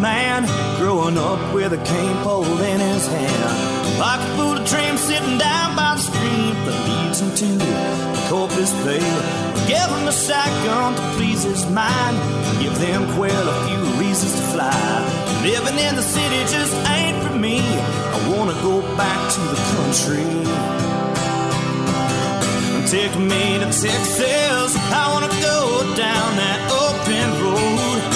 man growing up with a cane pole in his hand. Pocket full of trim sitting down by the stream that leads him to the Corpus Bay. Give him a shotgun to please his mind. Give them quail a few reasons to fly. Living in the city just ain't for me. I wanna go back to the country. Take me to Texas. I wanna go down that open road.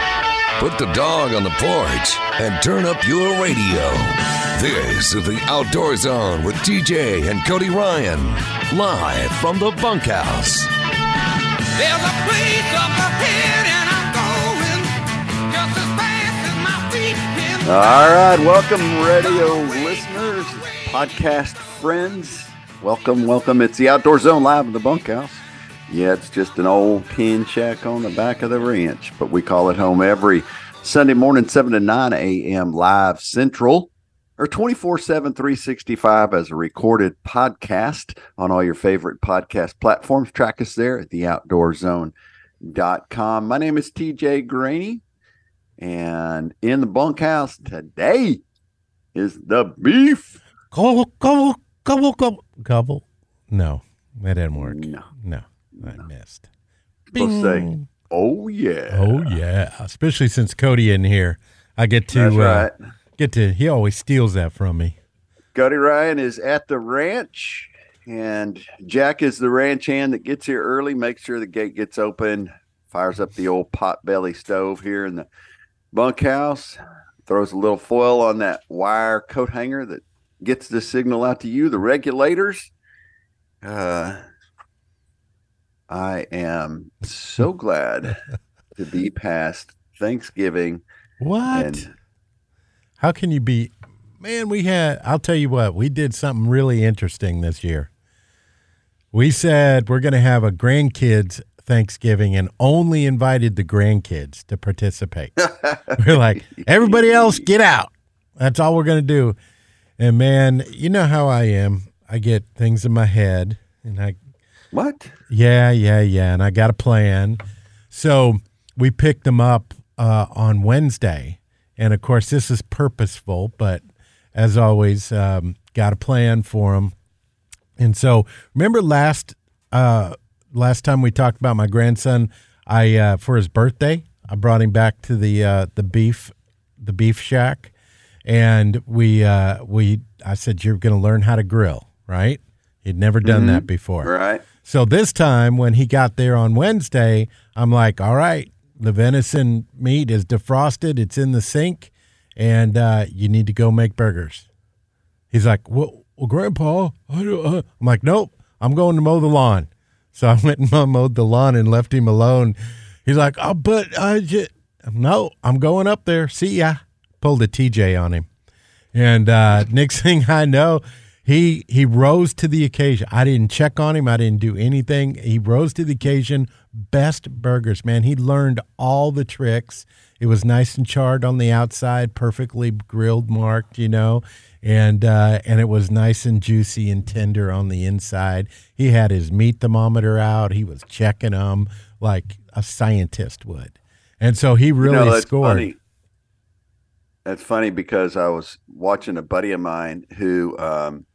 Put the dog on the porch and turn up your radio. This is the Outdoor Zone with TJ and Cody Ryan, live from the bunkhouse. There's a place up ahead and I'm going just as fast as my feet can All right, welcome, radio listeners, podcast friends. Welcome, welcome. It's the Outdoor Zone live in the bunkhouse. Yeah, it's just an old tin shack on the back of the ranch, but we call it home every Sunday morning, 7 to 9 a.m. live central or 24 7, 365 as a recorded podcast on all your favorite podcast platforms. Track us there at theoutdoorzone.com. My name is TJ Greaney. And in the bunkhouse today is the beef. Gobble, gobble, gobble, gobble, gobble. No, that didn't work. No. No, I missed. Supposed to say, oh yeah. Oh yeah, especially since Cody in here, I get to That's uh, right. get to. He always steals that from me. Cody Ryan is at the ranch, and Jack is the ranch hand that gets here early, makes sure the gate gets open, fires up the old pot belly stove here in the bunkhouse, throws a little foil on that wire coat hanger that gets the signal out to you, the regulators. Uh, I am so glad to be past Thanksgiving What? and How can you be? Man, we had. I'll tell you what. We did something really interesting this year. We said we're going to have a grandkids Thanksgiving and only invited the grandkids to participate. we're like, everybody else, get out. That's all we're going to do. And man, you know how I am. I get things in my head, and I what? yeah, yeah, yeah. And I got a plan. So we picked them up uh, on Wednesday. And of course, this is purposeful, but as always, um, got a plan for them. And so remember last uh, last time we talked about my grandson, I uh, for his birthday, I brought him back to the uh, the beef the beef shack, and we uh, we I said you're going to learn how to grill, right? He'd never done that before. Right. So this time when he got there on Wednesday, I'm like, all right, the venison meat is defrosted, it's in the sink, and uh, you need to go make burgers. He's like, well, well Grandpa, I don't, uh. I'm like, nope, I'm going to mow the lawn. So I went and mowed the lawn and left him alone. He's like, oh, but I just, no, I'm going up there. See ya. Pulled a TJ on him. And uh, next thing I know, he he rose to the occasion. I didn't check on him. I didn't do anything. He rose to the occasion. Best burgers, man. He learned all the tricks. It was nice and charred on the outside, perfectly grilled, marked, you know, and uh, and it was nice and juicy and tender on the inside. He had his meat thermometer out. He was checking them like a scientist would, and so he really you know, that's scored. Funny. That's funny because I was watching a buddy of mine who um,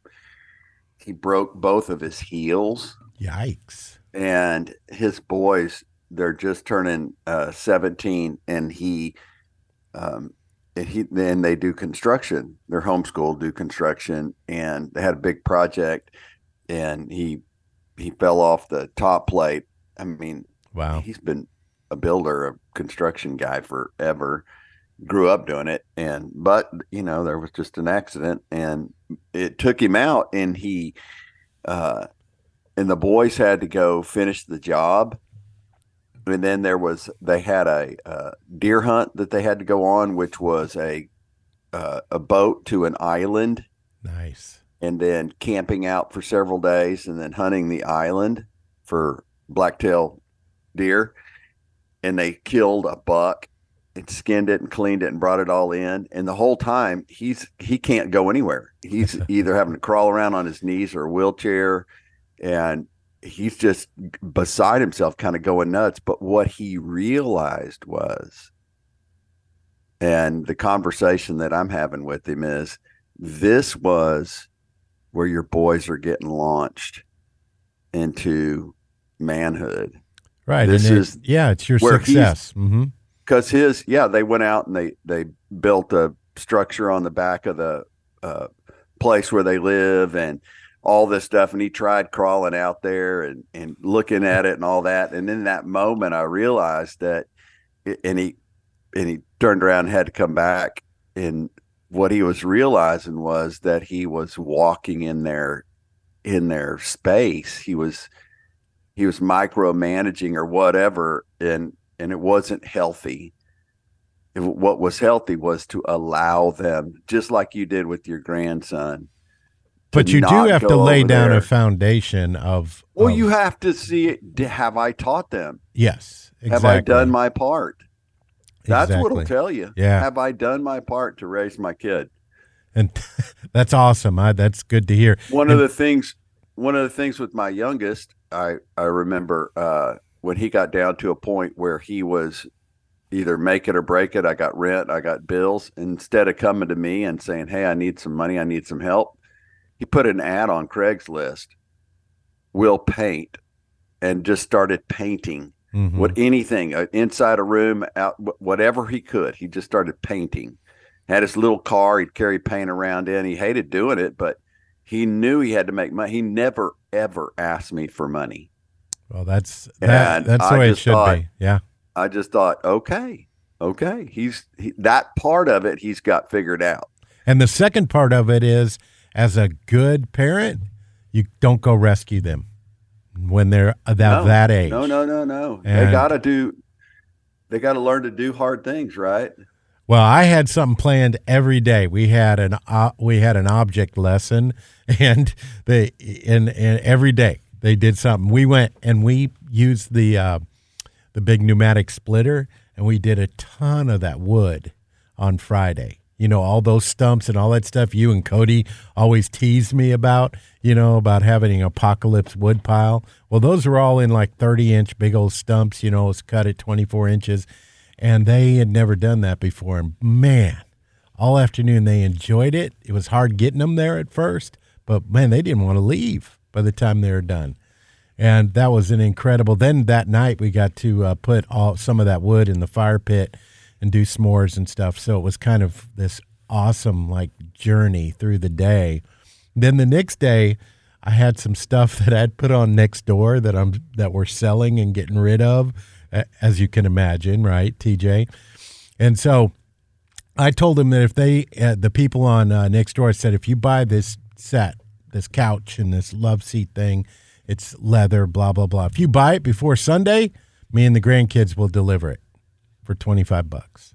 he broke both of his heels, Yikes! and his boys they're just turning uh, seventeen, and he um, and he then they do construction. They're homeschooled, do construction, and they had a big project, and he he fell off the top plate. I mean, Wow. he's been a builder, a construction guy forever. Grew up doing it, and but you know there was just an accident, and it took him out, and he, uh, and the boys had to go finish the job, and then there was they had a, uh deer hunt that they had to go on, which was a uh, a boat to an island Nice. and then camping out for several days and then hunting the island for blacktail deer and they killed a buck and skinned it and cleaned it and brought it all in. And the whole time he's he can't go anywhere. He's either having to crawl around on his knees or a wheelchair. And he's just beside himself kind of going nuts. But what he realized was and the conversation that I'm having with him is this was where your boys are getting launched into manhood. Right. This and it- is yeah, it's your success. hmm because his yeah they went out and they they built a structure on the back of the uh, place where they live and all this stuff and he tried crawling out there and and looking at it and all that and in that moment i realized that and he and he turned around and had to come back and what he was realizing was that he was walking in their in their space. He was he was micromanaging or whatever and and it wasn't healthy It- what was healthy was to allow them just like you did with your grandson But you do have to lay down there. a foundation of. well of- you have to see it have i taught them Yes. Exactly. have i done my part that's what Exactly. will tell you Yeah. have i done my part to raise my kid And that's awesome. I, that's good to hear. one And- of the things one of the things with my youngest i i remember uh when he got down to a point where he was either make it or break it i got rent i got bills instead of coming to me and saying hey i need some money i need some help he put an ad on craigslist will paint and just started painting Mhm. what anything uh, inside a room out whatever he could he just started painting had his little car he'd carry paint around in he hated doing it but he knew he had to make money he never ever asked me for money Well, that's that, And that's the way it should thought- be. Yeah. i just thought okay okay he's he, that part of it he's got figured out And the second part of it is, as a good parent, you don't go rescue them when they're about no, that age. no no no no they gotta do they gotta learn to do hard things right Well, I had something planned every day. We had an uh, we had an object lesson, and they and, and every day they did something. We went and we used the uh, the big pneumatic splitter, and we did a ton of that wood on Friday. You know, all those stumps and all that stuff you and Cody always teased me about, you know, about having an apocalypse wood pile. Well, those were all in like 30 inch big old stumps, you know, it was cut at 24 inches. And they had never done that before. And man, all afternoon they enjoyed it. It was hard getting them there at first, but man, they didn't want to leave by the time they were done and that was an incredible. Then that night we got to uh, put all some of that wood in the fire pit and do s'mores and stuff. So it was kind of this awesome like journey through the day. Then the next day, I had some stuff that I'd put on next door that I'm that we're selling and getting rid of, as you can imagine, right, TJ? And so I told them that if they, uh, the people on uh, next door said, if you buy this set, this couch and this love seat thing, it's leather, blah, blah, blah. If you buy it before Sunday, me and the grandkids will deliver it for 25 bucks.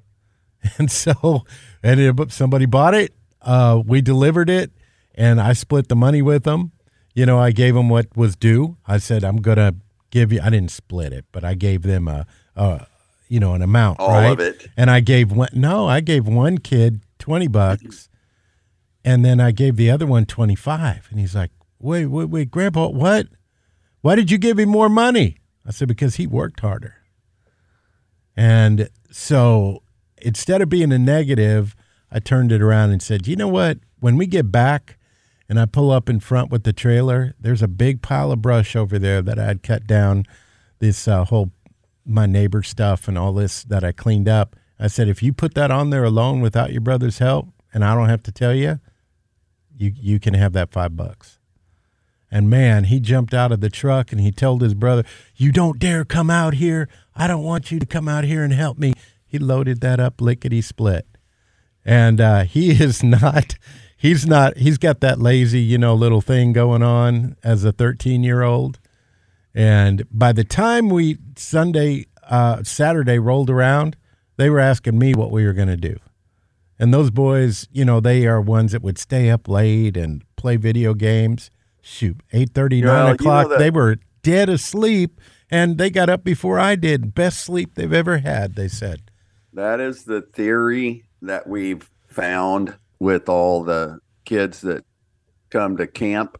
And so, and somebody bought it, uh, we delivered it, and I split the money with them. You know, I gave them what was due. I said, I'm going to give you, I didn't split it, but I gave them a, a you know, an amount. All right? of it. And I gave one, no, I gave one kid 20 bucks, and then I gave the other one 25. And he's like, wait, wait, wait, Grandpa, what? Why did you give him more money? I said, because he worked harder. And so instead of being a negative, I turned it around and said, you know what? When we get back and I pull up in front with the trailer, there's a big pile of brush over there that I'd cut down this uh, whole, my neighbor stuff and all this that I cleaned up. I said, if you put that on there alone without your brother's help, and I don't have to tell you, you, you can have that five bucks. And man, he jumped out of the truck and he told his brother, You don't dare come out here. I don't want you to come out here and help me. He loaded that up lickety split. And uh, he is not, he's not, he's got that lazy, you know, little thing going on as a 13 year old. And by the time we, Sunday, uh, Saturday rolled around, they were asking me what we were going to do. And those boys, you know, they are ones that would stay up late and play video games. Shoot, eight thirty, Well, nine you know o'clock. that- they were dead asleep, and they got up before I did. Best sleep they've ever had. They said. That is the theory that we've found with all the kids that come to camp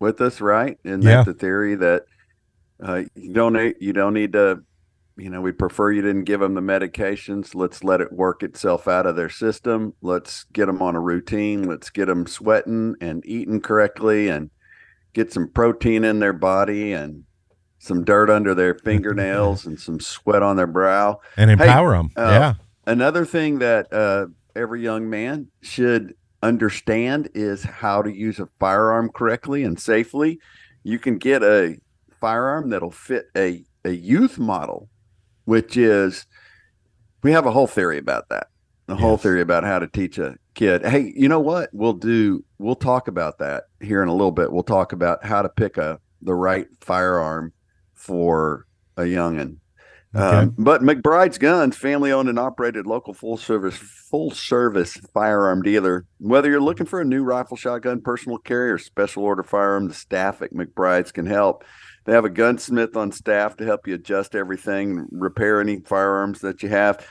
with us, right? And Yeah. that's the theory that uh, you don't you don't need to, you know, we prefer you didn't give them the medications. Let's let it work itself out of their system. Let's get them on a routine. Let's get them sweating and eating correctly and get some protein in their body and some dirt under their fingernails and some sweat on their brow and empower them. uh, yeah, another thing that uh, every young man should understand is how to use a firearm correctly and safely. You can get a firearm that'll fit a, a youth model, which is, we have a whole theory about that. A whole theory about how to teach a kid. Hey, you know what? We'll do, we'll talk about that here in a little bit. We'll talk about how to pick a the right firearm for a youngin. Okay. Um, but McBride's Guns, family owned and operated local full service full service firearm dealer. Whether you're looking for a new rifle, shotgun, personal carry, or special order firearm, the staff at McBride's can help. They have a gunsmith on staff to help you adjust everything, repair any firearms that you have.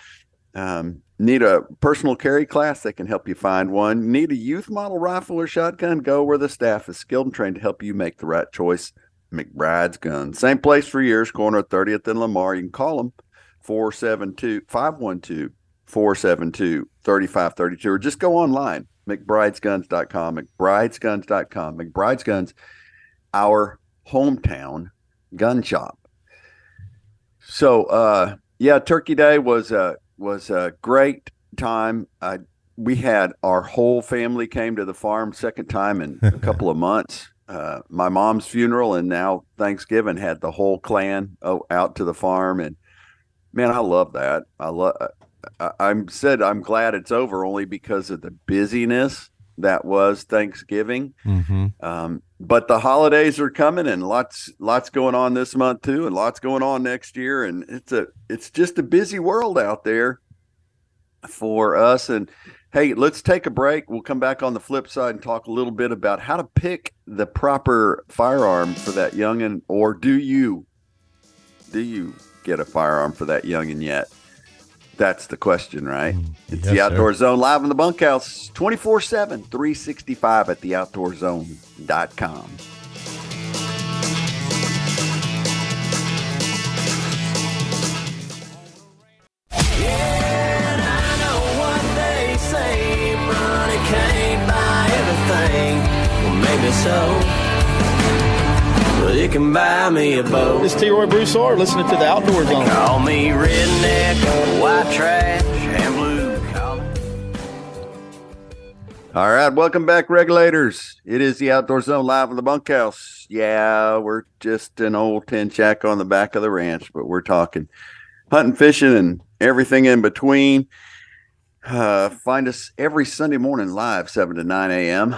Um, need a personal carry class? They can help you find one. Need a youth model rifle or shotgun? Go where the staff is skilled and trained to help you make the right choice. McBride's Guns. Same place for years, corner of 30th and Lamar. You can call them 472 512 472 3532 or just go online, McBridesGuns.com, McBridesGuns.com. McBride's Guns, our hometown gun shop. So, uh, yeah, Turkey Day was a was a great time. I we had our whole family came to the farm second time in a couple of months. Uh, my mom's funeral and now Thanksgiving had the whole clan oh, out to the farm and man, I love that. I love. I'm said I'm glad it's over only because of the busyness that was Thanksgiving. hmm Um, but the holidays are coming and lots lots going on this month too and lots going on next year. And it's a it's just a busy world out there for us. And hey let's take a break. We'll come back on the flip side and talk a little bit about how to pick the proper firearm for that youngin or do you do you get a firearm for that youngin yet that's the question right mm, it's Yes, the sir. outdoor zone live in the bunkhouse 24-7 365 at theoutdoorzone.com Yeah, I know what they say, money can't buy everything. Well, maybe so. But it can buy me a boat. This is T. Roy Broussard listening to the Outdoor Zone. Call me redneck, white trash, and blue collar. All right, welcome back, regulators. It is the Outdoor Zone live in the bunkhouse. Yeah, we're just an old tin shack on the back of the ranch, but we're talking hunting, fishing, and everything in between. Uh, find us every Sunday morning live, 7 to 9 a.m.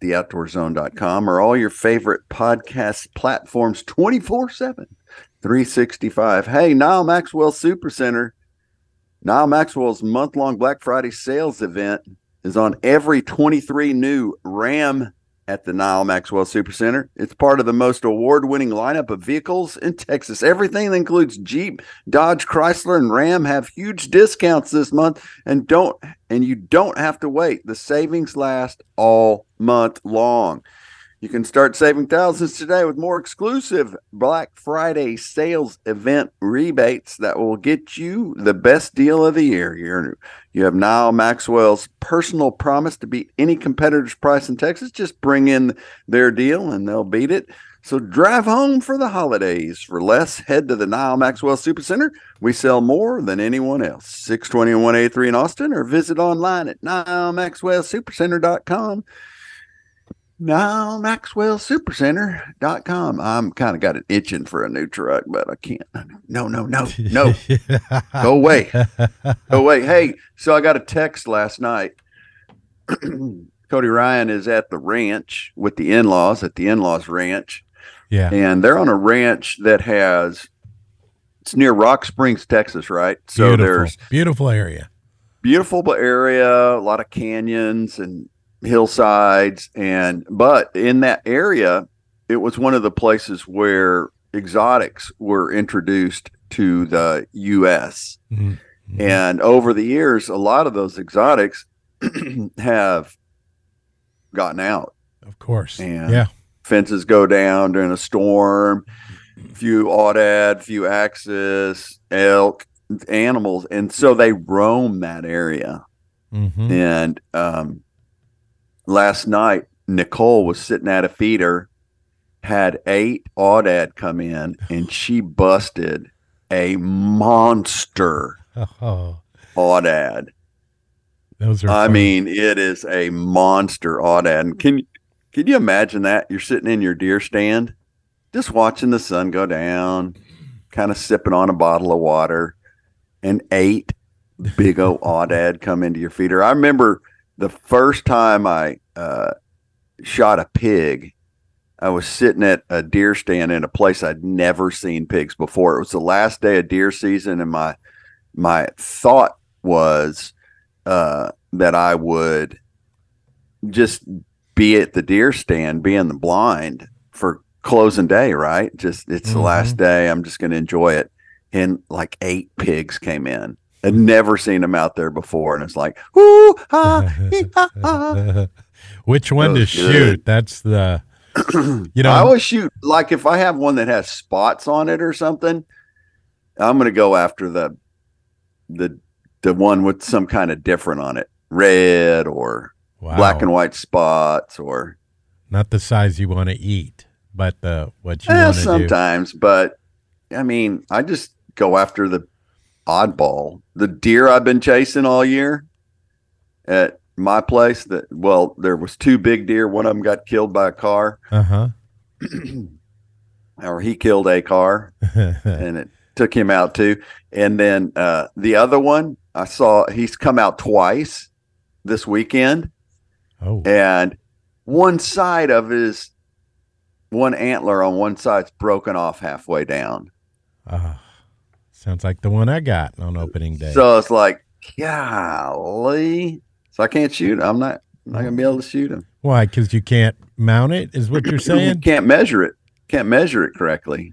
theoutdoorzone.com or all your favorite podcast platforms 24 7, 365. Hey, Nyle Maxwell Super Center, Nyle Maxwell's month long Black Friday sales event is on every 23 new Ram at the Nyle Maxwell Super Center. It's part of the most award winning lineup of vehicles in Texas. Everything that includes Jeep, Dodge, Chrysler, and Ram have huge discounts this month and don't and you don't have to wait. The savings last all month long. You can start saving thousands today with more exclusive Black Friday sales event rebates that will get you the best deal of the year. You're, you have Nyle Maxwell's personal promise to beat any competitor's price in Texas. Just bring in their deal and they'll beat it. So drive home for the holidays. For less, head to the Nyle Maxwell Supercenter. We sell more than anyone else. 621 A3 in Austin or visit online at NyleMaxwellSuperCenter.com. Now, MaxwellSuperCenter.com. I'm kind of got an itching for a new truck, but I can't. No, no, no, no. Go away. Go away. Hey, so I got a text last night. Cody Ryan is at the ranch with the in laws at the in laws ranch, Yeah. and they're on a ranch that has it's near Rocksprings, Texas, right? So Beautiful. there's beautiful area. beautiful area, a lot of canyons and hillsides, and but in that area, it was one of the places where exotics were introduced to the U.S. Mhm. And over the years, a lot of those exotics have gotten out. Of course. And- yeah. Fences go down during a storm, few aoudad, few axis, elk, animals, and so they roam that area. hmm And um, last night, Nicole was sitting at a feeder, had eight aoudad come in, and she busted a monster Oh, aoudad. those are. I mean, it is a monster aoudad. And can can you imagine that? You're sitting in your deer stand, just watching the sun go down, kind of sipping on a bottle of water, and eight big old aoudad come into your feeder. I remember the first time I uh, shot a pig. I was sitting at a deer stand in a place I'd never seen pigs before. It was the last day of deer season, and my my thought was uh, that I would just be at the deer stand, be in the blind for closing day, right? Just it's the last day. I'm just going to enjoy it. And like eight pigs came in. I'd never seen them out there before, and it's like, whoo, ha, ah, hee, ha, ha. Which one to shoot? good. That's the. You know, I always shoot like if I have one that has spots on it or something, I'm going to go after the the the one with some kind of different on it, red or wow, black and white spots or not the size you want to eat, but the what you Eh, want to do. sometimes, but I mean, I just go after the oddball. The deer I've been chasing all year at my place. That well, there was two big deer. One of them got killed by a car, Uh huh. or he killed a car, and it took him out too. And then uh, the other one, I saw he's come out twice this weekend, oh, and one side of his one antler on one side's broken off halfway down. ah, sounds like the one I got on opening day. So it's like, golly. So I can't shoot. I'm not I'm not gonna be able to shoot him. Why? Because you can't mount it, is what you're You saying? can't measure it. Can't measure it correctly.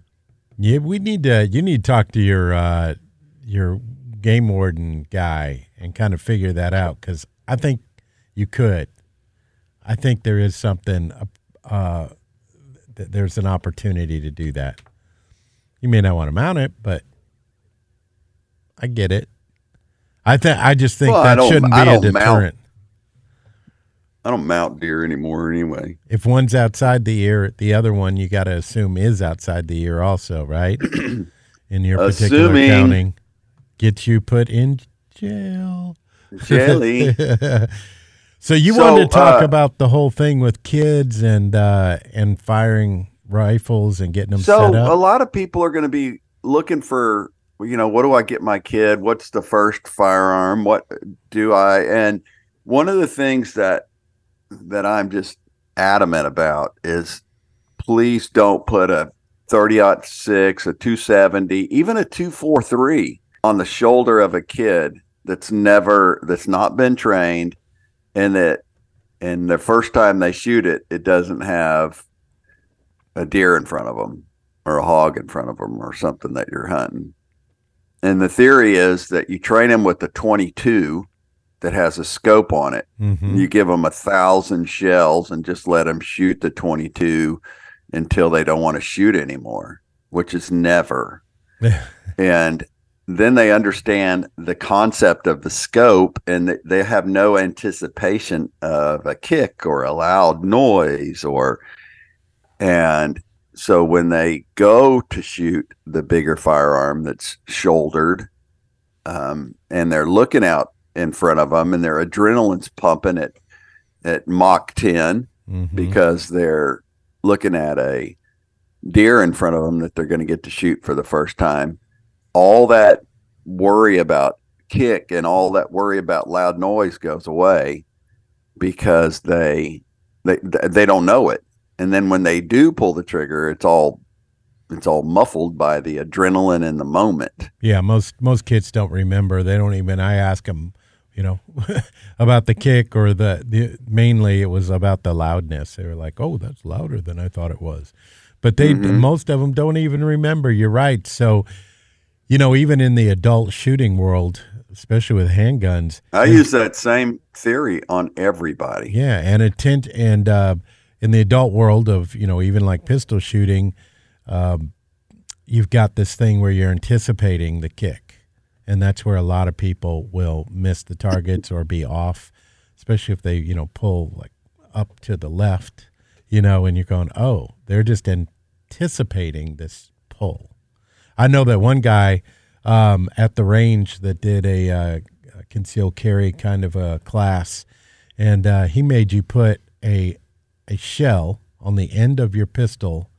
yeah, we need to. You need to talk to your uh, your game warden guy and kind of figure that out because I think you could. I think there is something. Uh, th- there's an opportunity to do that. You may not want to mount it, but I get it. I think I just think Well, that shouldn't be a don't mount. deterrent. I don't mount deer anymore anyway. If one's outside the ear, the other one you got to assume is outside the ear also, right? in your particular Assuming- counting, gets you put in jail. Jelly. so you So, wanted to talk uh, about the whole thing with kids and uh, and firing rifles and getting them so set a lot of people are gonna be looking for you know, what do I get my kid? What's the first firearm? What do I and one of the things that that I'm just adamant about is please don't put a 30 six, a 270, even a 243 on the shoulder of a kid that's never that's not been trained and that and the first time they shoot it it doesn't have a deer in front of them or a hog in front of them or something that you're hunting and the theory is that you train them with the 22 that has a scope on it Mhm. you give them a thousand shells and just let them shoot the 22 until they don't want to shoot anymore which is never and then they understand the concept of the scope and they have no anticipation of a kick or a loud noise or and so when they go to shoot the bigger firearm that's shouldered um, and they're looking out in front of them and their adrenaline's pumping at at mach 10 Mhm. because they're looking at a deer in front of them that they're going to get to shoot for the first time. All that worry about kick and all that worry about loud noise goes away because they they they don't know it. And then when they do pull the trigger, it's all it's all muffled by the adrenaline in the moment. Yeah, most most kids don't remember. They don't even. I ask them, you know, about the kick or the, the mainly it was about the loudness. They were like, "Oh, that's louder than I thought it was," but they most of them don't even remember. You're right. So, you know, even in the adult shooting world, especially with handguns, I use that same theory on everybody. yeah, and intent and uh, in the adult world of you know even like pistol shooting, um, you've got this thing where you're anticipating the kick, and that's where a lot of people will miss the targets or be off, especially if they you know pull like up to the left, you know, and you're going, oh, they're just anticipating this pull. I know that one guy um, at the range that did a, uh, concealed carry kind of a class, and uh, he made you put a a shell on the end of your pistol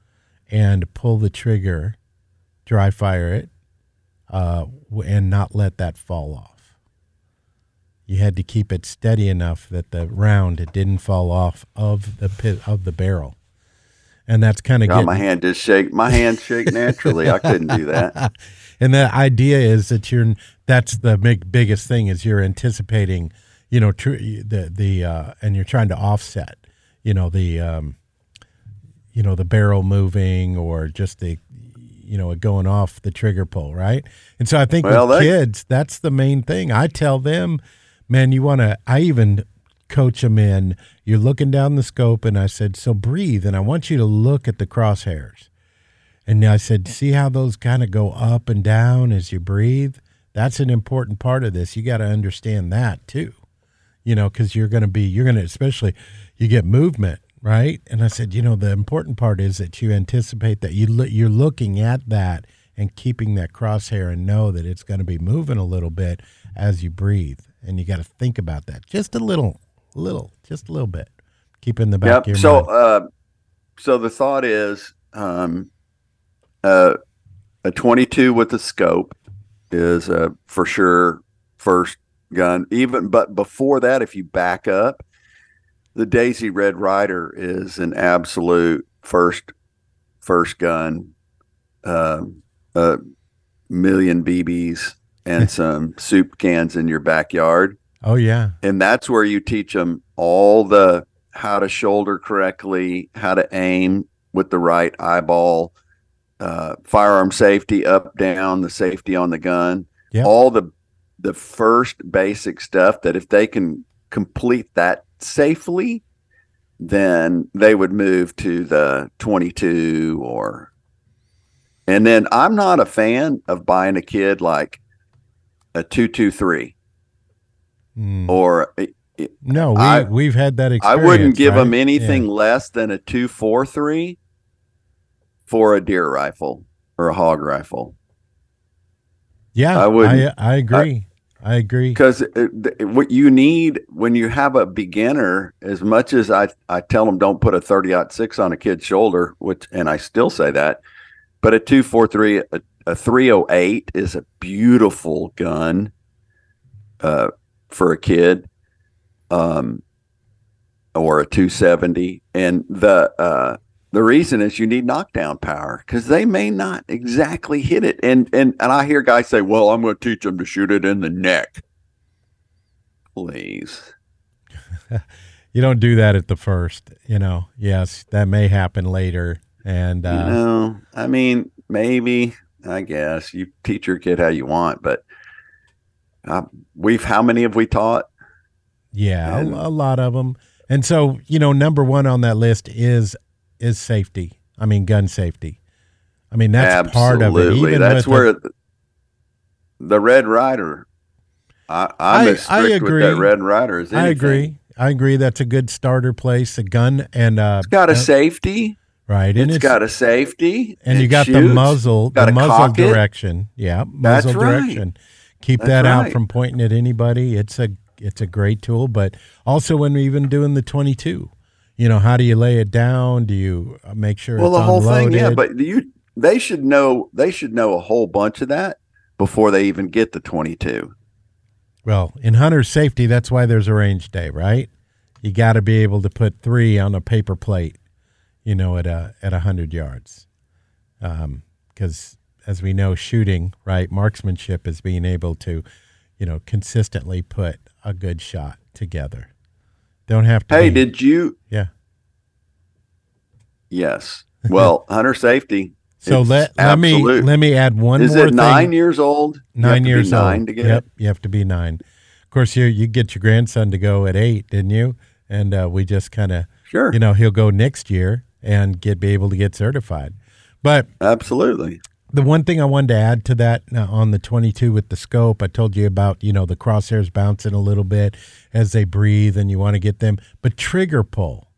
and pull the trigger, dry fire it, uh, and not let that fall off. You had to keep it steady enough that the round didn't fall off of the pit of the barrel, and that's kind of God, getting my hand just shake. My hand shake naturally. I couldn't do that. and the idea is that you're that's the big biggest thing is you're anticipating you know tr- the the uh, and you're trying to offset you know the um, you know the barrel moving or just the you know it going off the trigger pull right and so i think Well, with they- kids that's the main thing i tell them man you want to i even coach them in you're looking down the scope and i said so breathe and i want you to look at the crosshairs and I said, see how those kind of go up and down as you breathe? That's an important part of this. You got to understand that too, you know, because you're going to be, you're going to, especially you get movement, right? And I said, you know, the important part is that you anticipate that you lo- you're looking at that and keeping that crosshair and know that it's going to be moving a little bit as you breathe. And you got to think about that just a little, little, just a little bit. Keep in the back of Yep. So, uh, so the thought is, um, uh, a 22 with a scope is uh, for sure first gun. Even but before that, if you back up, the Daisy Red Ryder is an absolute first first gun. Um, a million BBs and some soup cans in your backyard oh, yeah. and that's where you teach them all the how to shoulder correctly, how to aim with the right eyeball, uh, firearm safety up down, the safety on the gun, Yep. all the the first basic stuff that if they can complete that safely, then they would move to the 22 or and then I'm not a fan of buying a kid like a 223 Mm. or No, we I- we've had that experience. I wouldn't give right? them anything Yeah. less than a two four three for a deer rifle or a hog rifle Yeah, I I wouldn't- I, agree. I, agree. because what you need when you have a beginner, as much as I I tell them don't put a 30 six on a kid's shoulder, which and I still say that, but a two four three a, a three oh eight is a beautiful gun, uh, for a kid, um, or a two seventy, and the uh the reason is you need knockdown power because they may not exactly hit it. And and and I hear guys say, "Well, I'm going to teach them to shoot it in the neck." Please, You don't do that at the first. You know, yes, that may happen later. And uh, you know, I mean, maybe I guess you teach your kid how you want, but uh, we've how many have we taught? yeah, a, and- a lot of them. And so, you know, number one on that list is is safety. I mean, gun safety. I mean, that's part of it. Even That's where the, the, the Red Ryder. I, I'm I- as I strict with that agree. Red Ryder as anything. I agree. I agree. That's a good starter place. A gun and uh, It's got a uh, safety. right, and it's got a safety. and you got the muzzle, the gotta muzzle cock it. direction. Yeah, That's muzzle right. direction. Keep That's that out right. from pointing at anybody. It's a it's a great tool, but also when we're even doing the twenty two, you know, how do you lay it down? Do you make sure Well, it's the whole unloaded? thing, yeah. But you, they should know. They should know a whole bunch of that before they even get the 22. well, in hunter safety, that's why there's a range day, right? You got to be able to put three on a paper plate, you know, at a at a hundred yards, um, because as we know, shooting right, marksmanship is being able to, you know, consistently put a good shot together. Don't have to. Hey, be- did you? yeah. Yes. Well, hunter safety. So let let me let me add one Is more it thing. nine years old? You have Nine to be years nine old. to get yep, it. you have to be nine. Of course, you you get your grandson to go at eight, didn't you? And uh, we just kind of, Sure. you know, he'll go next year and get be able to get certified. But Absolutely. The one thing I wanted to add to that uh, on the 22 with the scope, I told you about, you know, the crosshairs bouncing a little bit as they breathe and you want to get them. But trigger pull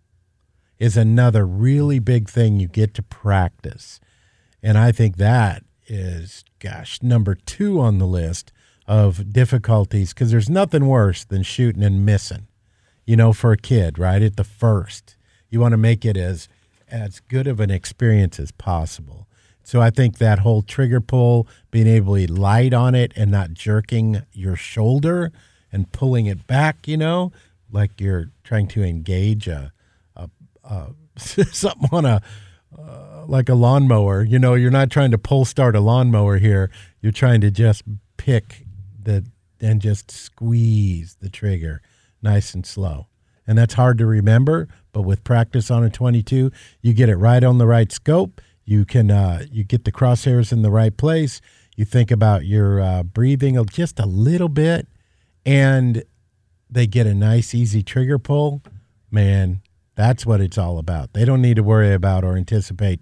is another really big thing you get to practice. And I think that is, gosh, number two on the list of difficulties because there's nothing worse than shooting and missing, you know, for a kid, right? At the first. You want to make it as as good of an experience as possible. So I think that whole trigger pull, being able to light on it and not jerking your shoulder and pulling it back, you know, like you're trying to engage a, a, a something on a uh, like a lawnmower. You know, you're not trying to pull start a lawnmower here. You're trying to just pick the and just squeeze the trigger nice and slow. And that's hard to remember, but with practice on a 22, you get it right on the right scope. You can uh, you get the crosshairs in the right place. You think about your uh, breathing just a little bit, and they get a nice, easy trigger pull. Man, that's what it's all about. They don't need to worry about or anticipate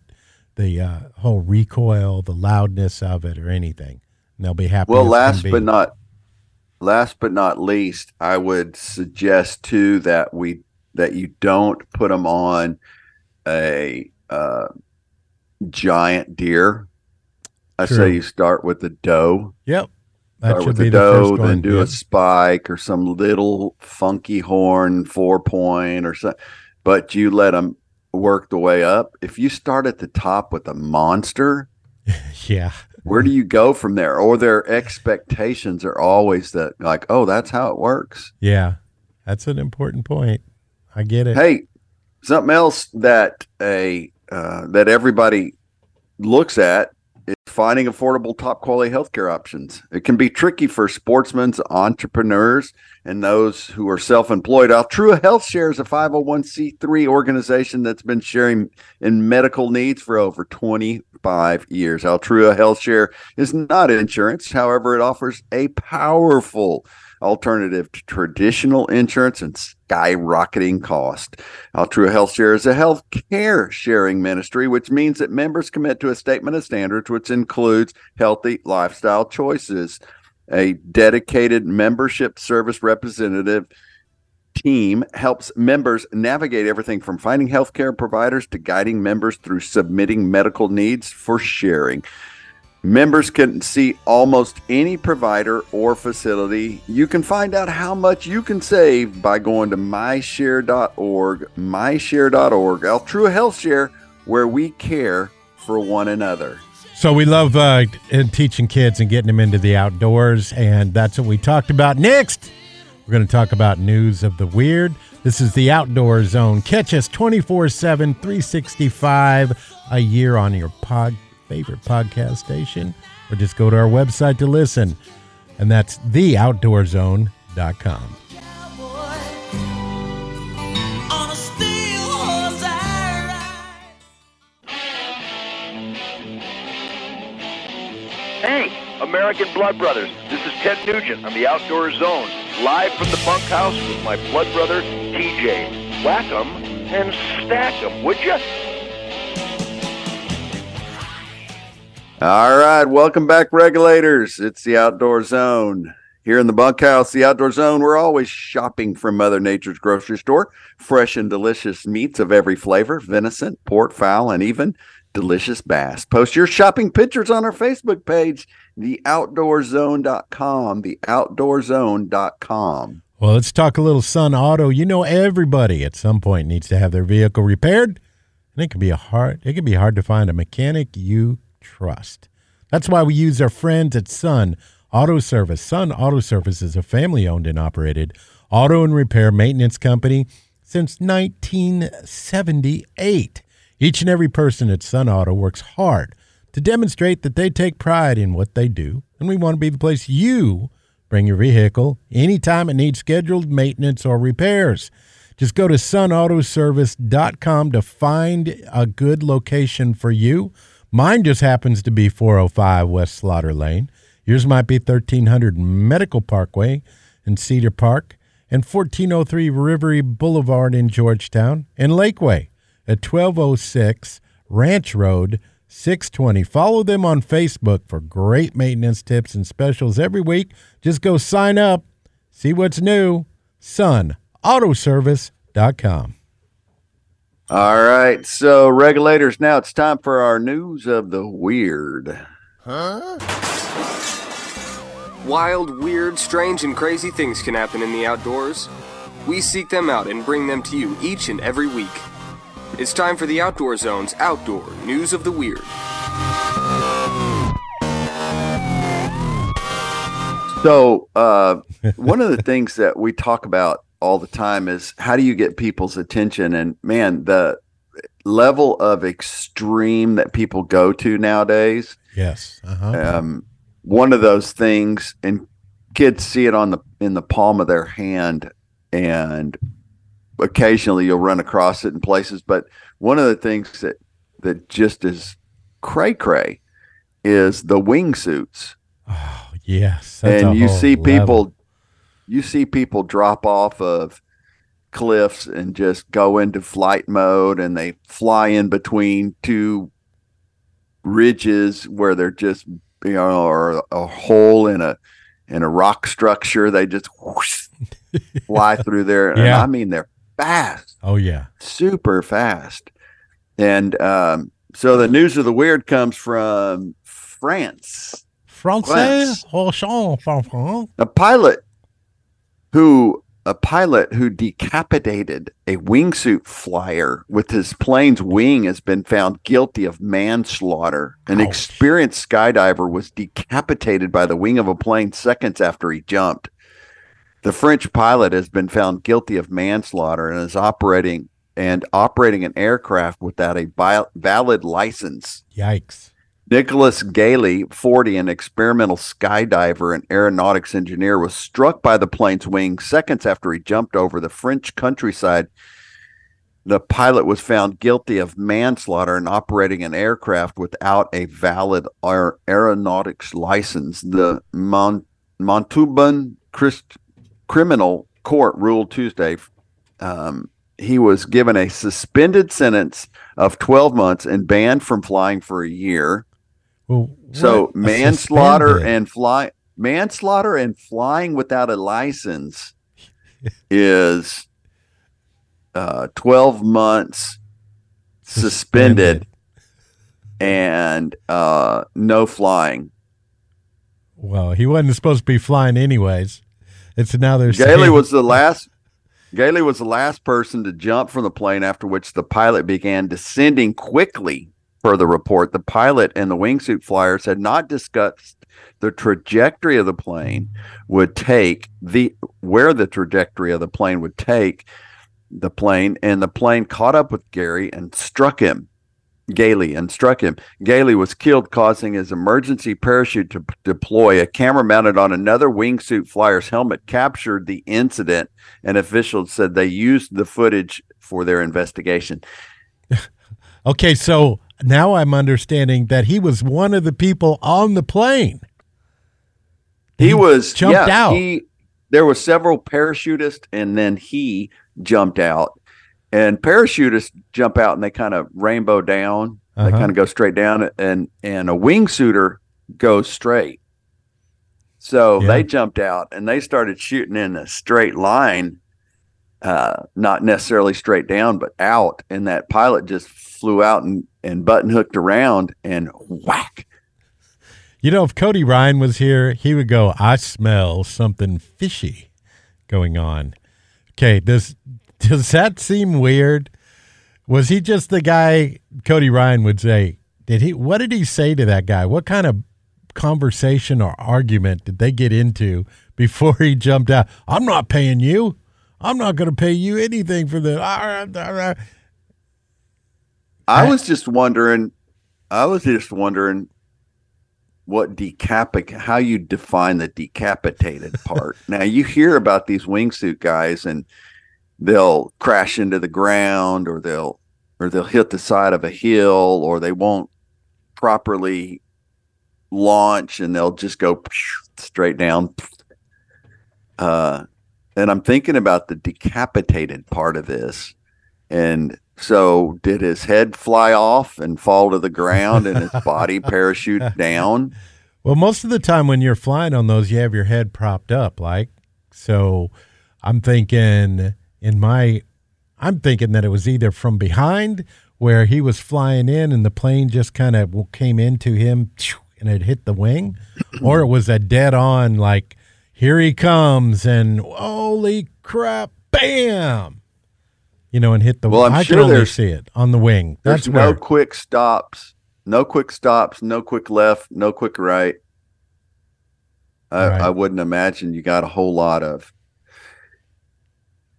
the uh, whole recoil, the loudness of it, or anything. And they'll be happy. Well, last but not last but not least, I would suggest too that we that you don't put them on a uh, giant deer. I True. say you start with the doe. Yep. That Start with be the the doe, then do a spike or some little funky horn four point or something. But you let them work the way up. If you start at the top with a monster, Yeah. where do you go from there? Or their expectations are always that, like, oh, that's how it works. Yeah. That's an important point. I get it. Hey, something else that a uh, that everybody looks at is finding affordable, top quality healthcare options. It can be tricky for sportsmen, entrepreneurs, and those who are self-employed. Altrua Health Share is a 501c3 organization that's been sharing in medical needs for over 25 years. Altrua Health Share is not insurance, however, it offers a powerful alternative to traditional insurance and skyrocketing cost. Altrua Health Share is a health care sharing ministry, which means that members commit to a statement of standards, which includes healthy lifestyle choices. A dedicated membership service representative team helps members navigate everything from finding healthcare providers to guiding members through submitting medical needs for sharing. Members can see almost any provider or facility. You can find out how much you can save by going to myshare.org, myshare.org, Altrua Health Share, where we care for one another. So we love uh, teaching kids and getting them into the outdoors, and that's what we talked about. Next, we're going to talk about news of the weird. This is the Outdoor Zone. Catch us 24 7, 365 a year on your pod, favorite podcast station, or just go to our website to listen. And that's theoutdoorzone.com. On a steel horse I ride. Hey, American Blood Brothers. This is Ted Nugent on the Outdoor Zone, live from the bunkhouse with my blood brother, TJ. Whack 'em and stack 'em, would you? All right, welcome back, regulators. It's the Outdoor Zone. Here in the bunkhouse, the Outdoor Zone, we're always shopping from Mother Nature's grocery store. Fresh and delicious meats of every flavor venison, pork, fowl, and even delicious bass. Post your shopping pictures on our Facebook page, theoutdoorzone.com. Theoutdoorzone.com. Well, let's talk a little Sun Auto. You know, everybody at some point needs to have their vehicle repaired, and it can be a hard. It can be hard to find a mechanic you trust. That's why we use our friends at Sun Auto Service. Sun Auto Service is a family-owned and operated auto and repair maintenance company since 1978. Each and every person at Sun Auto works hard to demonstrate that they take pride in what they do, and we want to be the place you Bring your vehicle anytime it needs scheduled maintenance or repairs. Just go to sunautoservice.com to find a good location for you. Mine just happens to be 405 West Slaughter Lane. Yours might be 1300 Medical Parkway in Cedar Park and 1403 Rivery Boulevard in Georgetown and Lakeway at 1206 Ranch Road 620. Follow them on Facebook for great maintenance tips and specials every week. Just go sign up, see what's new. SunAutoservice.com. All right, so regulators, now it's time for our news of the weird. Huh? Wild, weird, strange, and crazy things can happen in the outdoors. We seek them out and bring them to you each and every week. It's time for the Outdoor Zone's Outdoor News of the Weird. So, uh, one of the things that we talk about all the time is how do you get people's attention? And man, the level of extreme that people go to nowadays. Yes. Uh-huh. Um, one of those things, and kids see it on the in the palm of their hand, and occasionally you'll run across it in places. But one of the things that that just is cray cray is the wingsuits Oh, yes. that's and you see people level. You see people drop off of cliffs and just go into flight mode and they fly in between two ridges where they're just you know or a hole in a in a rock structure they just whoosh, fly through there and Yeah. i mean they're fast Oh, yeah. super fast. And um, so the news of the weird comes from France. Français? France. Oh, chant. A pilot who a pilot who decapitated a wingsuit flyer with his plane's wing has been found guilty of manslaughter. An Ouch. experienced skydiver was decapitated by the wing of a plane seconds after he jumped. The French pilot has been found guilty of manslaughter and is operating and operating an aircraft without a valid license. Yikes. Nicholas Gailey, 40, an experimental skydiver and aeronautics engineer, was struck by the plane's wing seconds after he jumped over the French countryside. The pilot was found guilty of manslaughter and operating an aircraft without a valid aer- aeronautics license. The Mon- Montauban Christ- Criminal Court ruled Tuesday um, he was given a suspended sentence of 12 months and banned from flying for a year. Well, So manslaughter suspended. and fly manslaughter and flying without a license is uh, 12 months suspended and uh, no flying. Well, he wasn't supposed to be flying anyways. It's now they're Gailey saying- was the last. Gailey was the last person to jump from the plane, after which the pilot began descending quickly. Per the report, the pilot and the wingsuit flyers had not discussed the trajectory of the plane would take the where the trajectory of the plane would take the plane, and the plane caught up with Gary and struck him. Gailey and struck him. Gailey was killed, causing his emergency parachute to p- deploy. A camera mounted on another wingsuit flyer's helmet captured the incident, and officials said they used the footage for their investigation. Okay, so now I'm understanding that he was one of the people on the plane. He, was jumped yeah, out. He, there were several parachutists, and then he jumped out. And parachutists jump out, and they kind of rainbow down. They Uh-huh. kind of go straight down, and and a wingsuiter goes straight. So Yeah. they jumped out, and they started shooting in a straight line, uh, not necessarily straight down, but out. And that pilot just flew out and and button hooked around, and whack. You know, if Cody Ryan was here, he would go, I smell something fishy going on. Okay, does does that seem weird? Was he just the guy Cody Ryan would say? Did he what did he say to that guy? What kind of conversation or argument did they get into before he jumped out? I'm not paying you. I'm not going to pay you anything for this. I was just wondering. I was just wondering. what decapic how you define the decapitated part. now you hear about these wingsuit guys and they'll crash into the ground or they'll or they'll hit the side of a hill or they won't properly launch and they'll just go straight down. Uh, and I'm thinking about the decapitated part of this. And so, did his head fly off and fall to the ground and his body parachute down? Well, most of the time when you're flying on those, you have your head propped up, like so. I'm thinking in my, I'm thinking that it was either from behind where he was flying in and the plane just kind of came into him and it hit the wing, or it was a dead on like here he comes and holy crap, bam, you know, and hit the. Well, I'm I sure can only there's- see it on the wing. There's That's no where. quick stops, no quick stops, no quick left, no quick right. I, Right. I wouldn't imagine you got a whole lot of.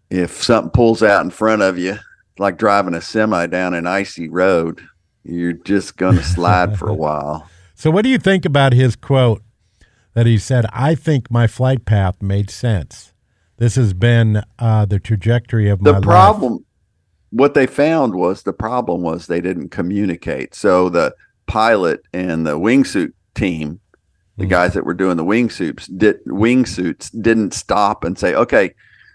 If something pulls out in front of you, like driving a semi down an icy road, you're just going to slide for a while. So, what do you think about his quote that he said? I think my flight path made sense. This has been uh, the trajectory of my the life." problem what they found was the problem was they didn't communicate so the pilot and the wingsuit team the Hmm. guys that were doing the wingsuits did wingsuits didn't stop and say okay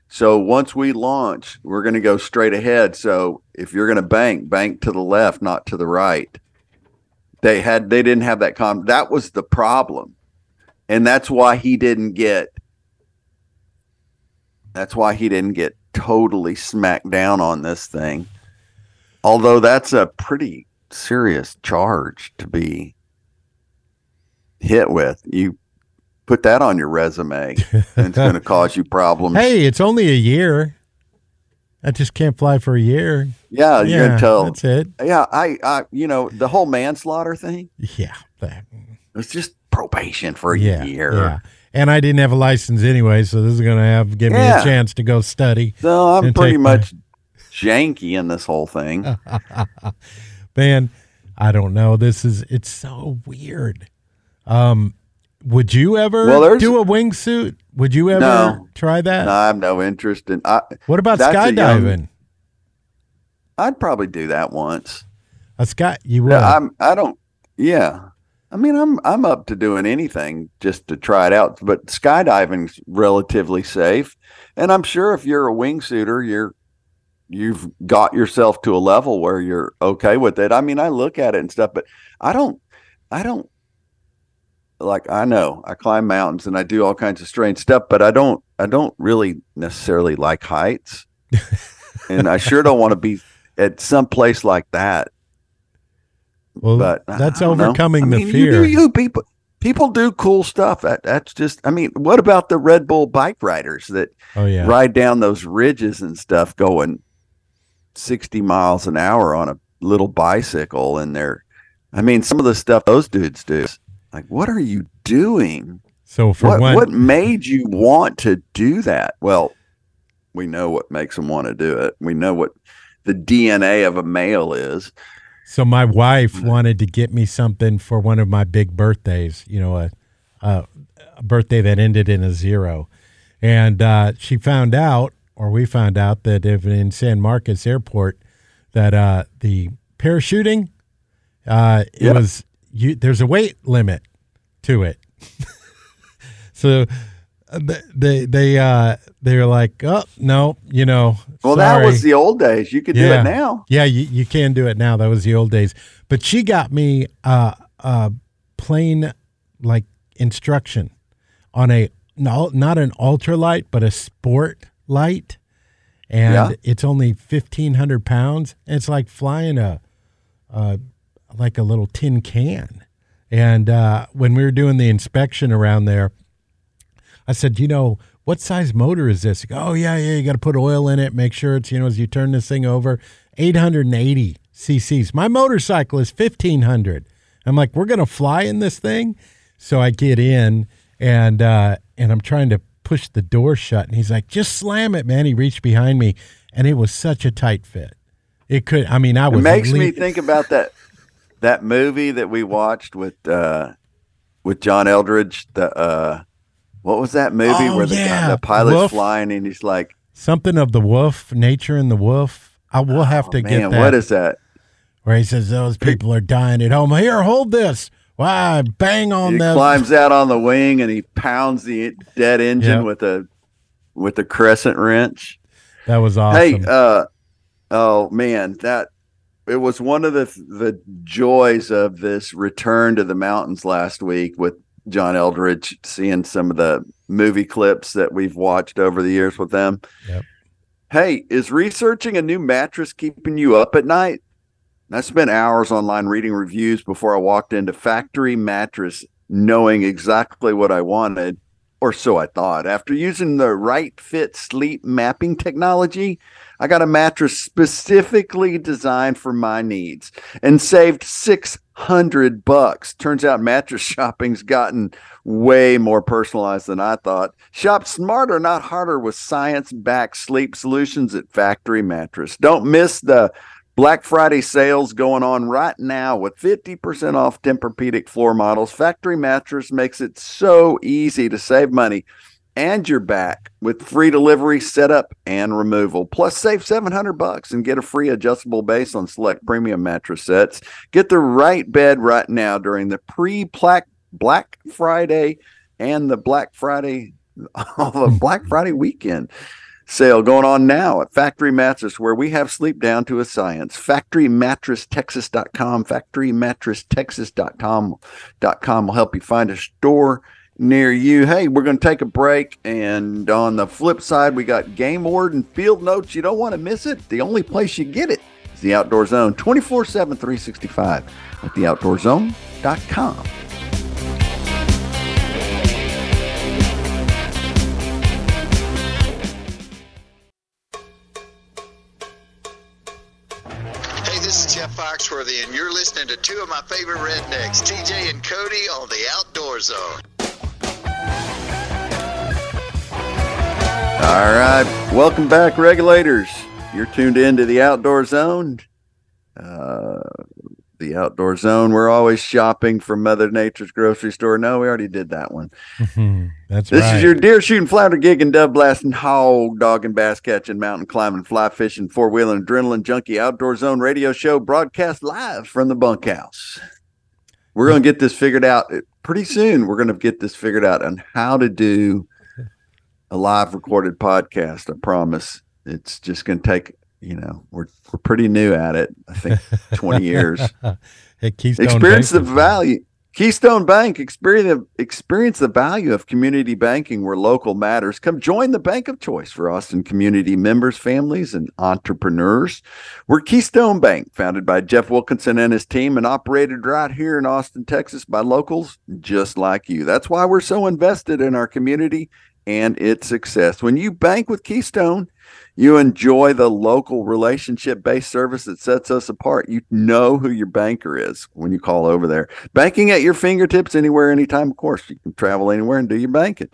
so once we launch we're going to go straight ahead so if you're going to bank bank to the left not to the right they had they didn't have that com that was the problem and that's why he didn't get that's why he didn't get totally smacked down on this thing. Although that's a pretty serious charge to be hit with. You put that on your resume, and it's going to cause you problems. Hey, it's only a year. I just can't fly for a year. yeah, you're yeah, going to tell. that's it. Yeah, I, I, you know, the whole manslaughter thing. Yeah, that, It's just probation for a yeah, year. yeah. And I didn't have a license anyway, so this is going to have give me a chance to go study. So I'm pretty take my- much janky in this whole thing. Man, I don't know. This is it's so weird. Um, would you ever Well, do a wingsuit? Would you ever No. try that? I have no interest in. I, what about a young- skydiving? I'd probably do that once. A sky you would. Yeah, I'm. I don't. Yeah, I mean, I'm. I'm up to doing anything just to try it out. But skydiving's relatively safe, and I'm sure if you're a wingsuiter, you're you've got yourself to a level where you're okay with it. I mean, I look at it and stuff, but I don't. I don't like. I know I climb mountains and I do all kinds of strange stuff, but I don't. I don't really necessarily like heights, and I sure don't want to be at some place like that well, but that's uh, overcoming I the mean, fear. You, do you people people do cool stuff. That that's just. I mean, what about the Red Bull bike riders that oh yeah. ride down those ridges and stuff, going sixty miles an hour on a little bicycle, and they're. I mean, some of the stuff those dudes do. Like, what are you doing? So for What one, what made you want to do that? Well, we know what makes them want to do it. We know what the DNA of a male is. So my wife wanted to get me something for one of my big birthdays. You know, a a, a birthday that ended in a zero, and uh, she found out, or we found out that if in San Marcos Airport, that uh, the parachuting, uh, it Yeah. was you. There's a weight limit to it. so they they uh they were like, oh no, you know. Well, that was the old days. You could do it now. Yeah, you, you can do it now. That was the old days. But she got me uh, a plain like instruction on a no, not an ultralight, but a sport light, and Yeah. it's only fifteen hundred pounds. And it's like flying a, uh, like a little tin can. And uh, when we were doing the inspection around there, I said, you know, what size motor is this? Go, oh, yeah, yeah, you got to put oil in it, make sure it's, you know, as you turn this thing over, 880 cc's. My motorcycle is 1500. I'm like, we're going to fly in this thing? So I get in and, uh, and I'm trying to push the door shut. And he's like, just slam it, man. He reached behind me and it was such a tight fit. It could, I mean, I was It makes me think about that that movie that we watched with uh with John Eldredge. The uh, what was that movie Oh, where the, yeah. the pilot's Wolf. flying and he's like, Something of the wolf, nature and the wolf. I will have to oh, get that. what is that? where he says those people are dying at home. Here, hold this. Why bang on he them? climbs out on the wing and he pounds the dead engine Yep. with a with a crescent wrench. That was awesome. Hey, uh, oh man, that it was one of the the joys of this return to the mountains last week with John Eldredge, seeing some of the movie clips that we've watched over the years with them. Yep. Hey, is researching a new mattress keeping you up at night? I spent hours online reading reviews before I walked into Factory Mattress, knowing exactly what I wanted, or so I thought. After using the right fit sleep mapping technology, I got a mattress specifically designed for my needs and saved 600 bucks. Turns out mattress shopping's gotten way more personalized than I thought. Shop smarter, not harder with science-backed sleep solutions at Factory Mattress. Don't miss the Black Friday sales going on right now with 50% off Tempur-Pedic floor models. Factory Mattress makes it so easy to save money and you're back with free delivery, setup, and removal. Plus, save 700 bucks and get a free adjustable base on select premium mattress sets. Get the right bed right now during the pre-Black Friday and the Black Friday, the Black Friday weekend sale going on now at Factory Mattress, where we have sleep down to a science. FactoryMattressTexas.com, FactoryMattressTexas.com dot com will help you find a store near you. Hey, we're going to take a break, and on the flip side, we got Game Warden Field Notes. You don't want to miss it. The only place you get it is the Outdoor Zone, 24 7, 365 at theoutdoorzone.com. Hey, this is Jeff Foxworthy, and you're listening to two of my favorite rednecks, TJ and Cody, on the Outdoor Zone. All right. Welcome back, regulators. You're tuned in to the Outdoor Zone. Uh, the Outdoor Zone. We're always shopping from Mother Nature's grocery store. No, we already did that one. That's This right. is your deer shooting, flounder gigging, dove blasting, hog dogging, bass catching, mountain climbing, fly fishing, four wheeling, adrenaline junkie, Outdoor Zone radio show broadcast live from the bunkhouse. We're going to get this figured out pretty soon. We're going to get this figured out on how to do a live recorded podcast. I promise. It's just going to take, you know, we're we're pretty new at it. I think 20 years. At Keystone experience the value. Keystone Bank, experience the, experience the value of community banking where local matters. Come join the bank of choice for Austin community members, families, and entrepreneurs. We're Keystone Bank, founded by Jeff Wilkinson and his team and operated right here in Austin, Texas by locals just like you. That's why we're so invested in our community and its success. When you bank with Keystone, you enjoy the local relationship based service that sets us apart. You know who your banker is when you call over there. Banking at your fingertips anywhere, anytime, of course. You can travel anywhere and do your banking.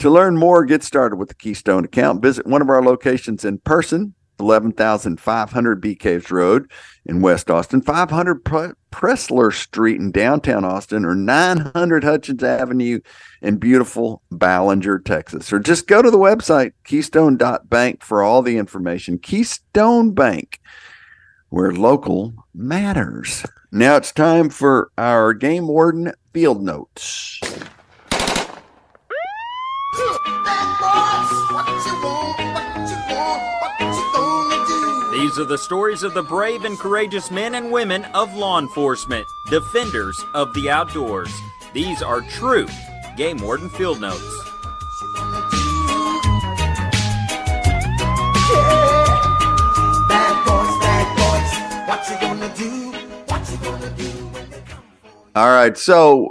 To learn more, get started with the Keystone account. Visit one of our locations in person, 11,500 Bee Caves Road in West Austin, 500 Pre- Pressler Street in downtown Austin, or 900 Hutchins Avenue in beautiful Ballinger, Texas. Or just go to the website, keystone.bank, for all the information. Keystone Bank, where local matters. Now it's time for our game warden field notes. These are the stories of the brave and courageous men and women of law enforcement, defenders of the outdoors. These are true Game Warden Field Notes. All right. So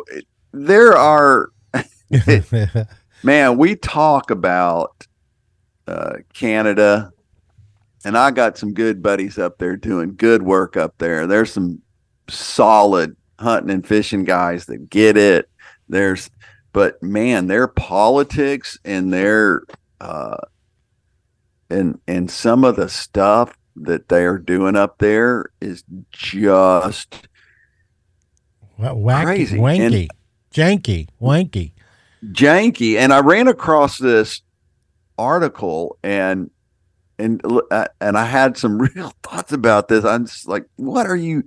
there are, man, we talk about uh, Canada, and I got some good buddies up there doing good work up there. There's some solid hunting and fishing guys that get it. There's, but man, their politics and their, uh, and and some of the stuff that they are doing up there is just Wa- wacky, Crazy. wanky. janky, wanky. Janky. And i ran across this article and and uh, and i had some real thoughts about this. I'm just like what are you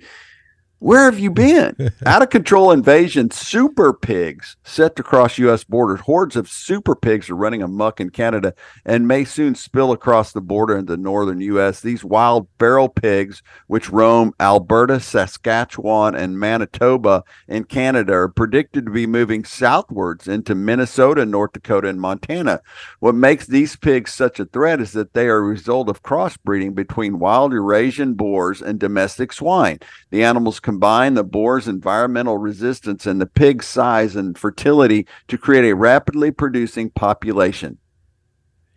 where have you been out of control invasion super pigs set to cross u.s borders hordes of super pigs are running amok in canada and may soon spill across the border into northern u.s these wild feral pigs which roam alberta saskatchewan and manitoba in Canada are predicted to be moving southwards into Minnesota, North Dakota, and Montana. What makes these pigs such a threat is that they are a result of crossbreeding between wild Eurasian boars and domestic swine. The animals combine the boar's environmental resistance and the pig's size and fertility to create a rapidly producing population.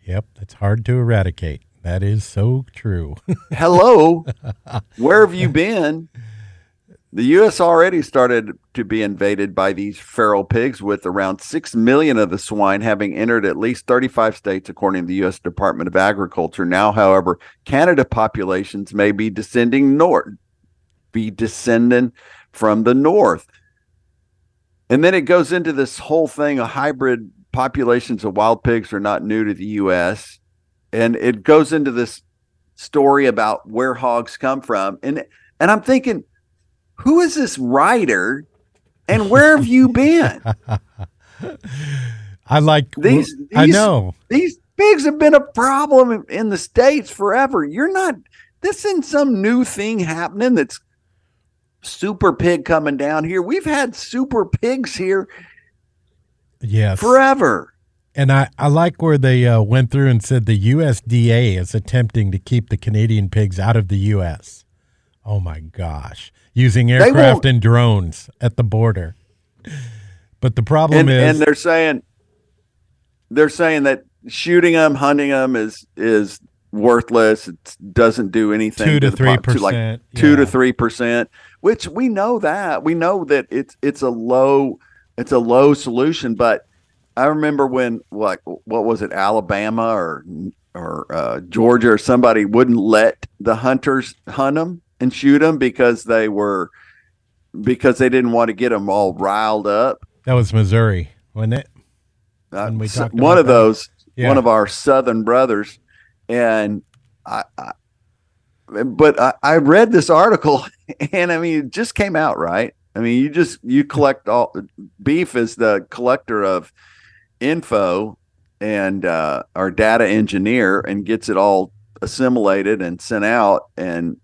Yep, that's hard to eradicate. That is so true. Hello, where have you been? The U.S. already started to be invaded by these feral pigs, with around 6 million of the swine having entered at least 35 states, according to the U.S. Department of Agriculture. Now, however, Canada populations may be descending north, be descending from the north. And then it goes into this whole thing of hybrid populations of wild pigs are not new to the U.S. And it goes into this story about where hogs come from. And and I'm thinking, who is this writer and where have you been? I like These, I know. These pigs have been a problem in, in the States forever. You're not, this isn't some new thing happening that's super pig coming down here. We've had super pigs here Yes. forever. And I, I like where they uh, went through and said the USDA is attempting to keep the Canadian pigs out of the U.S. Oh my gosh. Using aircraft and drones at the border. But the problem And, is and they're saying, they're saying that shooting them, hunting them is, is worthless. It doesn't do anything. two to the three to like percent. two to three percent, which we know that we know that it's it's a low it's a low solution. But I remember when like what was it Alabama or or uh, Georgia or somebody wouldn't let the hunters hunt them and shoot them because they were because they didn't want to get them all riled up. That was Missouri, wasn't it? Uh, When we so- talked one of that. those, Yeah. one of our southern brothers, and I, I but I, I read this article, and I mean, it just came out right. I mean, you just you collect all beef is the collector of info and uh, our data engineer, and gets it all assimilated and sent out. And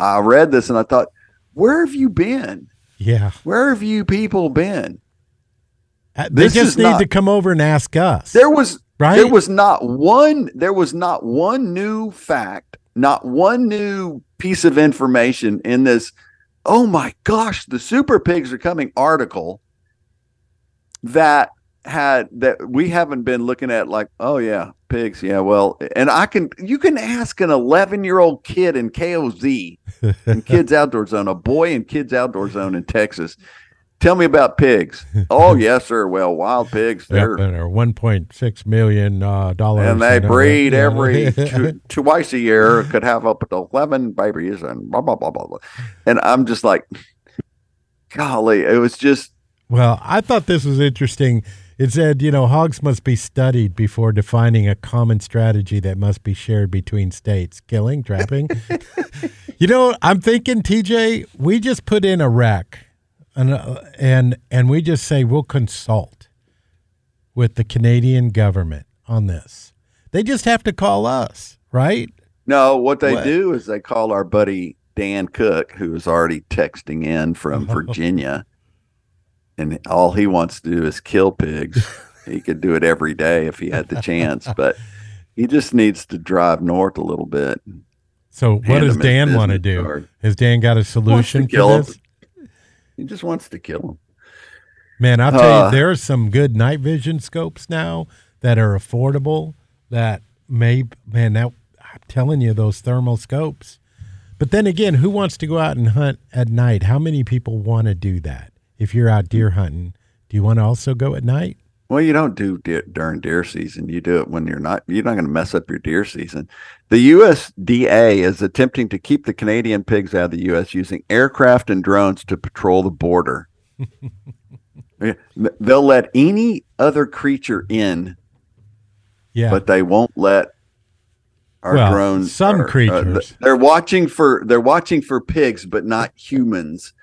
I read this, and I thought, where have you been? Yeah. Where have you people been? Uh, They This just need not- to come over and ask us. There was Right? There was not one. There was not one new fact, not one new piece of information in this. Oh my gosh, the super pigs are coming article that had that we haven't been looking at like oh yeah pigs yeah well and i can you can ask an 11 year old kid in koz in kids outdoor zone a boy in kids outdoor zone in texas tell me about pigs oh yes sir well wild pigs Yep, they're our one point six million uh, dollars, and they know, breed every two, twice a year. Could have up to eleven babies, and blah blah blah blah blah. And I'm just like, golly, it was just Well, I thought this was interesting. It said, you know, hogs must be studied before defining a common strategy that must be shared between states. Killing, trapping. you know, I'm thinking, TJ, we just put in a rec, and uh, and and we just say we'll consult with the Canadian government on this. They just have to call us, right? no. What they What? do is they call our buddy Dan Cook, who is already texting in from Virginia, and all he wants to do is kill pigs. he could do it every day if he had the chance, but he just needs to drive north a little bit. So, what does Dan want to do? card. Has Dan got a solution for this? He just wants to kill him. Man, I'll tell Uh, you, there are some good night vision scopes now that are affordable. That may, man, that I'm telling you, those thermal scopes. But then again, who wants to go out and hunt at night? How many people want to do that? If you're out deer hunting, do you want to also go at night? Well, you don't do deer, during deer season. You do it when you're not. You're not going to mess up your deer season. The USDA is attempting to keep the Canadian pigs out of the U.S. using aircraft and drones to patrol the border. They'll let any other creature in, Yeah. but they won't let our Well, drones. some uh, creatures. they're watching for they're watching for pigs, but not humans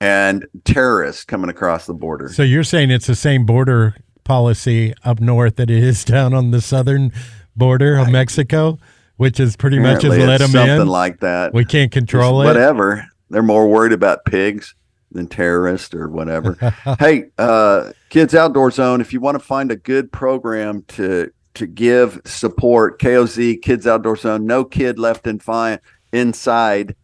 and terrorists coming across the border. so you're saying it's the same border policy up north that it is down on the southern border of Mexico, which is pretty much just let them something in. like that. we can't control Just it. Whatever. They're more worried about pigs than terrorists or whatever. hey, uh, Kids Outdoor Zone, if you want to find a good program to to give support, KOZ Kids Outdoor Zone, no kid left in fi- inside.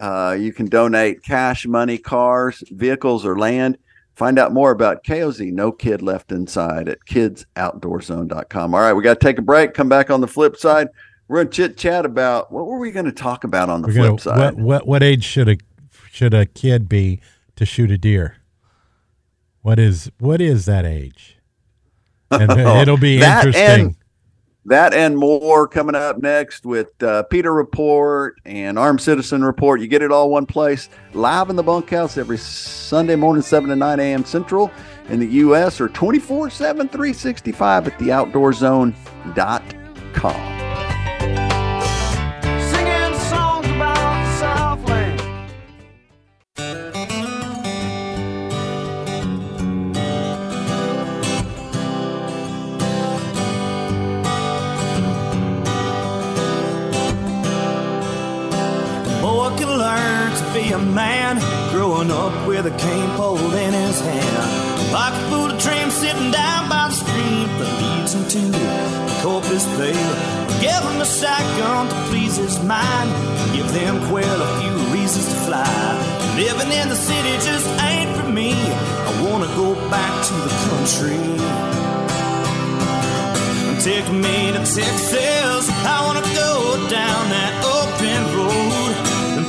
Uh, you can donate cash, money, cars, vehicles, or land. Find out more about KOZ, No Kid Left Inside at kidsoutdoorzone.com. All right, we got to take a break. Come back on the flip side. We're going to chit chat about what were we going to talk about on the We're flip gonna, side? what, what what age should a should a kid be to shoot a deer? What is what is that age? And it'll be interesting. and- That and more coming up next with uh, Peter Report and Armed Citizen Report. You get it all one place, live in the bunkhouse every Sunday morning, 7 to 9 a.m. Central in the U.S. or 24 7, 365 at theoutdoorzone.com. a man, growing up with a cane pole in his hand. Like a Buddha dream sitting down by the stream that leads him to the Corpus Bay. Give him a shotgun to please his mind. Give them quail a few reasons to fly. Living in the city just ain't for me. I wanna go back to the country. Take me to Texas. I wanna go down that open road.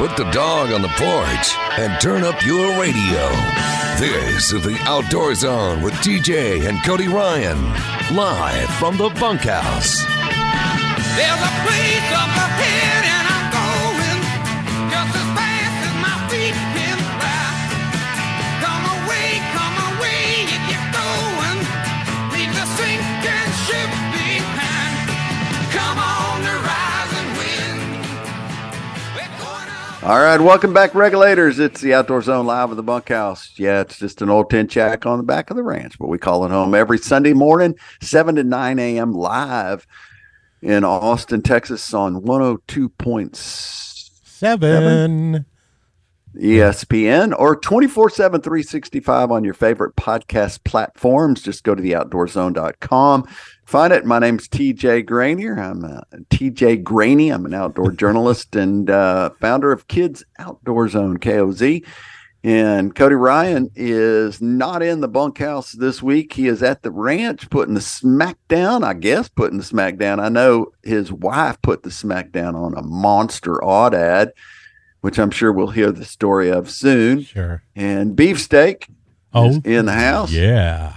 Put the dog on the porch and turn up your radio. This is the Outdoor Zone with TJ and Cody Ryan, live from the bunkhouse. There's a place up All right, welcome back, regulators. It's the Outdoor Zone live at the bunkhouse. Yeah, it's just an old tin shack on the back of the ranch, but we call it home every Sunday morning, 7 to 9 a.m. live in Austin, Texas on 102.7 Seven. ESPN or 24 7, 365 on your favorite podcast platforms. Just go to theoutdoorzone.com. Find it. My name's TJ Greaney. I'm TJ Greaney. I'm an outdoor journalist and uh, founder of Kids Outdoor Zone, KOZ. And Cody Ryan is not in the bunkhouse this week. He is at the ranch putting the smackdown, I guess, putting the smackdown. I know his wife put the smackdown on a monster aoudad, which I'm sure we'll hear the story of soon. Sure. And Beefsteak Oh, is in the house. yeah.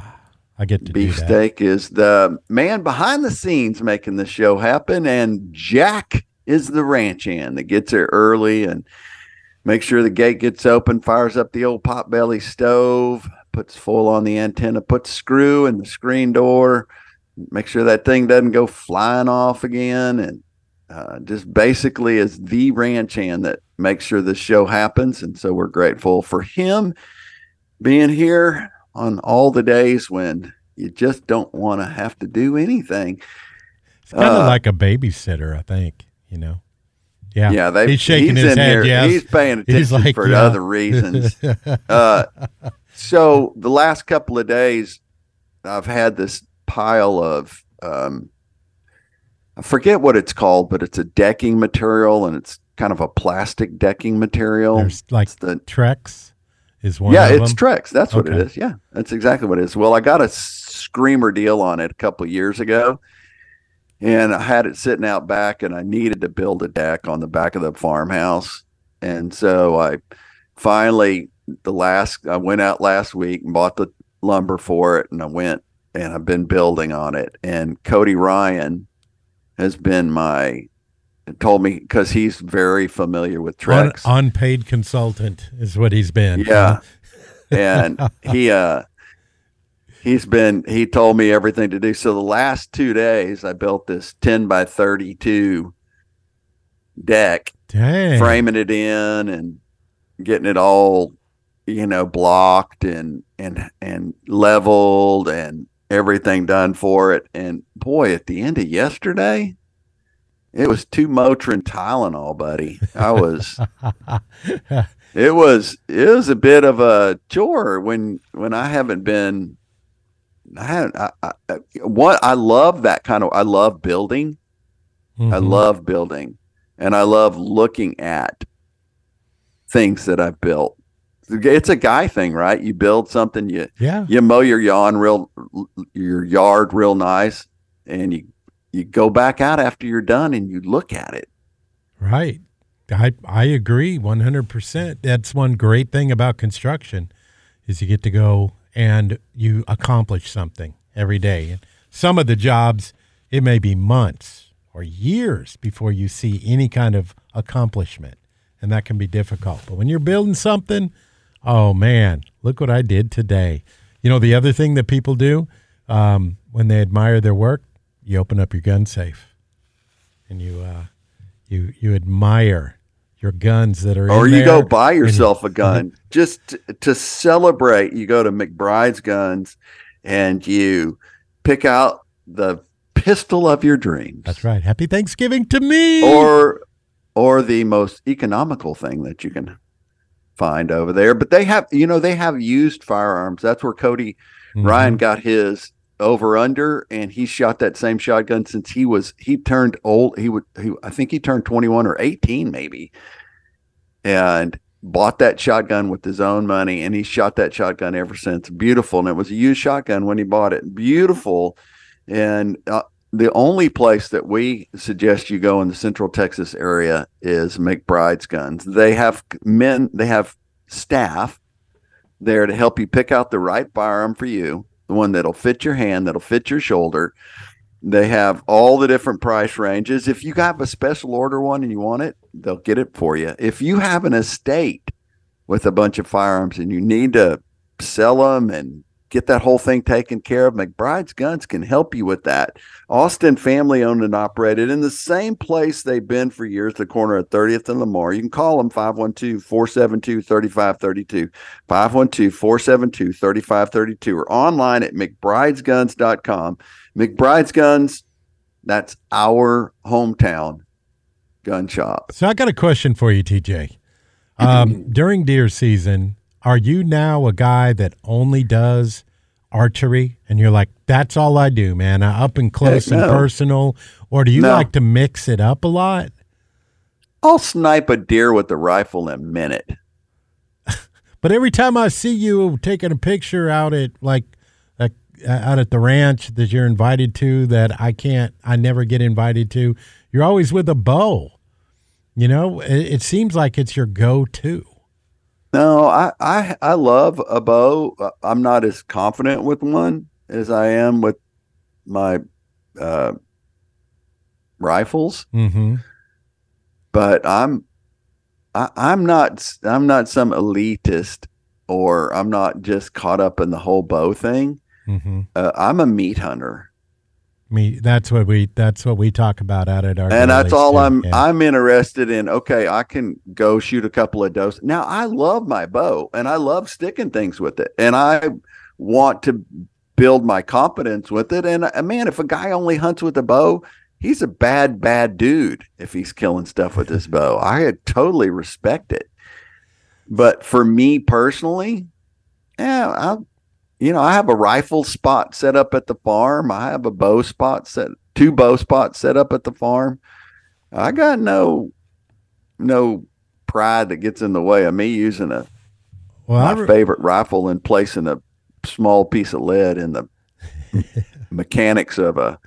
I get to. Beefsteak is the man behind the scenes making the show happen, and Jack is the ranch hand that gets there early and makes sure the gate gets open, fires up the old potbelly stove, puts full on the antenna, puts screw in the screen door, make sure that thing doesn't go flying off again, and uh, just basically is the ranch hand that makes sure the show happens. And so we're grateful for him being here on all the days when you just don't want to have to do anything. It's kind of Uh, like a babysitter, I think. You know. Yeah. Yeah, they, he's shaking he's his in head. here. Yes. He's paying attention He's like, for yeah. other reasons. uh, so the last couple of days, I've had this pile of um, I forget what it's called, but it's a decking material and it's kind of a plastic decking material. There's like It's the Trex. Is one yeah, of it's them? Trex. That's what it is. Yeah, that's exactly what it is. Well, I got a screamer deal on it a couple of years ago, and I had it sitting out back, and I needed to build a deck on the back of the farmhouse, and so I finally the last I went out last week and bought the lumber for it, and I went and I've been building on it, and Cody Ryan has been my told me because he's very familiar with Un- unpaid consultant is what he's been. Yeah. and he uh he's been he told me everything to do. So the last two days I built this 10 by 32 deck, Dang. framing it in and getting it all, you know, blocked and and and leveled and everything done for it. And boy, at the end of yesterday, it was two Motrin Tylenol, buddy. I was it was it was a bit of a chore when when I haven't been I haven't I, I, I- what I love that kind of I love building I Mhm. love building and I love looking at things that I've built it's a guy thing right you build something you Yeah. you mow your yawn real your yard real nice and you you go back out after you're done and you look at it Right. I I agree 100%. That's one great thing about construction is you get to go and you accomplish something every day. And some of the jobs it may be months or years before you see any kind of accomplishment and that can be difficult. But when you're building something, oh man, look what I did today. You know the other thing that people do um, when they admire their work, you open up your gun safe and you uh, you you admire your guns that are or you go buy and yourself a gun just t- to celebrate you go to mcbride's guns and you pick out the pistol of your dreams That's right. Happy Thanksgiving to me. or or the most economical thing that you can find over there but they have you know they have used firearms that's where cody Mhm. ryan got his over under and he shot that same shotgun since he was he turned old he would he i think he turned 21 or 18 maybe and bought that shotgun with his own money and he shot that shotgun ever since. Beautiful and it was a used shotgun when he bought it. Beautiful and uh, the only place that we suggest you go in the central texas area is mcbride's guns. They have men they have staff there to help you pick out the right firearm for you the one that'll fit your hand that'll fit your shoulder. They have all the different price ranges. If you have a special order one and you want it they'll get it for you. If you have an estate with a bunch of firearms and you need to sell them and get that whole thing taken care of. Mcbride's guns can help you with that. Austin family owned and operated in the same place they've been for years the corner of 30th and lamar. You can call them 512-472-3532 512-472-3532 or online at mcbridesguns.com mcbride's guns that's our hometown gun shop. So I got a question for you, TJ. Um, during deer season, are you now a guy that only does archery, and you're like, "That's all I do, man, I up and close Heck and no. personal," or do you No. like to mix it up a lot? i'll snipe a deer with the rifle in a minute But every time I see you taking a picture out at like, like uh, out at the ranch that you're invited to, that I can't, I never get invited to, you're always with a bow. You know, it, it seems like it's your go-to. No, I, I I love a bow. Uh, I'm not as confident with one as I am with my uh, rifles, Mm-hmm. but I'm I, I'm not I'm not some elitist or I'm not just caught up in the whole bow thing. Mm-hmm. Uh, I'm a meat hunter, Me, that's what we that's what we talk about out at our and that's all. I'm Yeah. I'm interested in. Okay, I can go shoot a couple of does. Now I love my bow, and I love sticking things with it, and I want to build my confidence with it. And uh, man, if a guy only hunts with a bow, he's a bad bad dude. If he's killing stuff with his bow, I totally respect it. But for me personally, yeah, I you know, I have a rifle spot set up at the farm. I have a bow spot set, two bow spots set up at the farm. I got no, no pride that gets in the way of me using a Well, my re- favorite rifle and placing a small piece of lead in the mechanics of a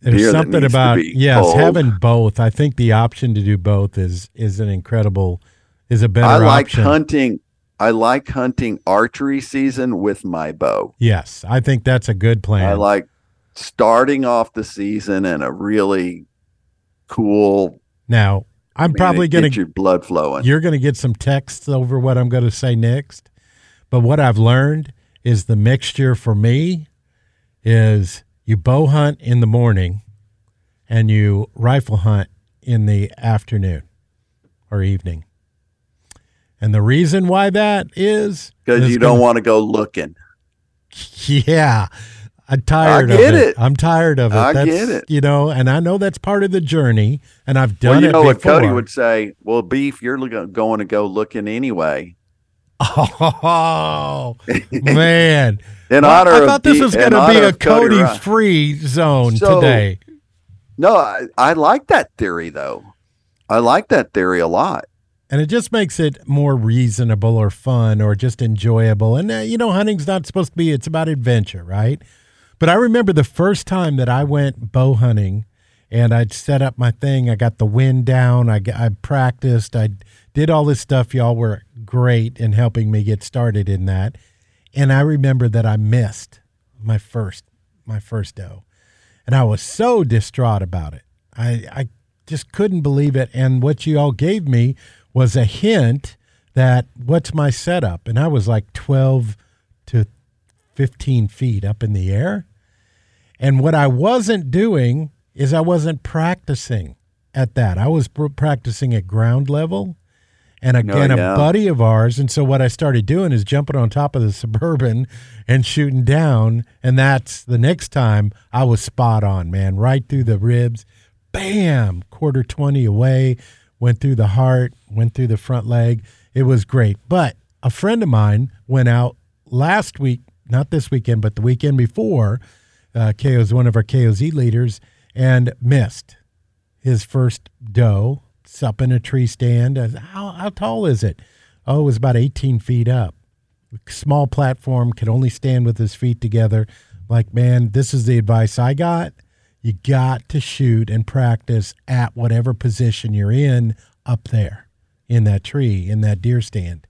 There's something about yes, culled. having both. I think the option to do both is is an incredible is a better I like option. hunting. I like hunting archery season with my bow. Yes, I think that's a good plan. I like starting off the season in a really cool. now, I'm man, probably going to get your blood flowing. you're going to get some texts over what I'm going to say next. But what I've learned is the mixture for me is you bow hunt in the morning and you rifle hunt in the afternoon or evening. And the reason why that is Because you don't gonna- want to go looking. Yeah. I'm tired I of get it. it. I'm tired of it. I That's, get it. You know, and I know that's part of the journey, and I've done Well, you it know what before. Cody would say. Well, beef, you're going to go looking anyway. Oh man! In Well, honor I thought this was going to be a Cody Cody free zone So- today. No, I, I like that theory though. I like that theory a lot. And it just makes it more reasonable or fun or just enjoyable. And, uh, you know, hunting's not supposed to be, it's about adventure, right? But I remember the first time that I went bow hunting and I'd set up my thing. I got the wind down. I practiced. I did all this stuff. Y'all were great in helping me get started in that. And I remember that I missed my first, my first doe. And I was so distraught about it. I, I just couldn't believe it. And what you all gave me was a hint that what's my setup? And I was like 12 to 15 feet up in the air. And what I wasn't doing is I wasn't practicing at that. I was pr- practicing at ground level. And again, yeah. a buddy of ours. And so what I started doing is jumping on top of the Suburban and shooting down. And that's the next time I was spot on, man, right through the ribs. Bam, quarter 20 away, went through the heart, went through the front leg. It was great. But a friend of mine went out last week, not this weekend, but the weekend before. Uh, KO's one of our KOZ leaders and missed his first doe. Up in a tree stand. Said, How, how tall is it? Oh, it was about 18 feet up. Small platform, could only stand with his feet together. Like, man, this is the advice I got. You got to shoot and practice at whatever position you're in up there in that tree, in that deer stand.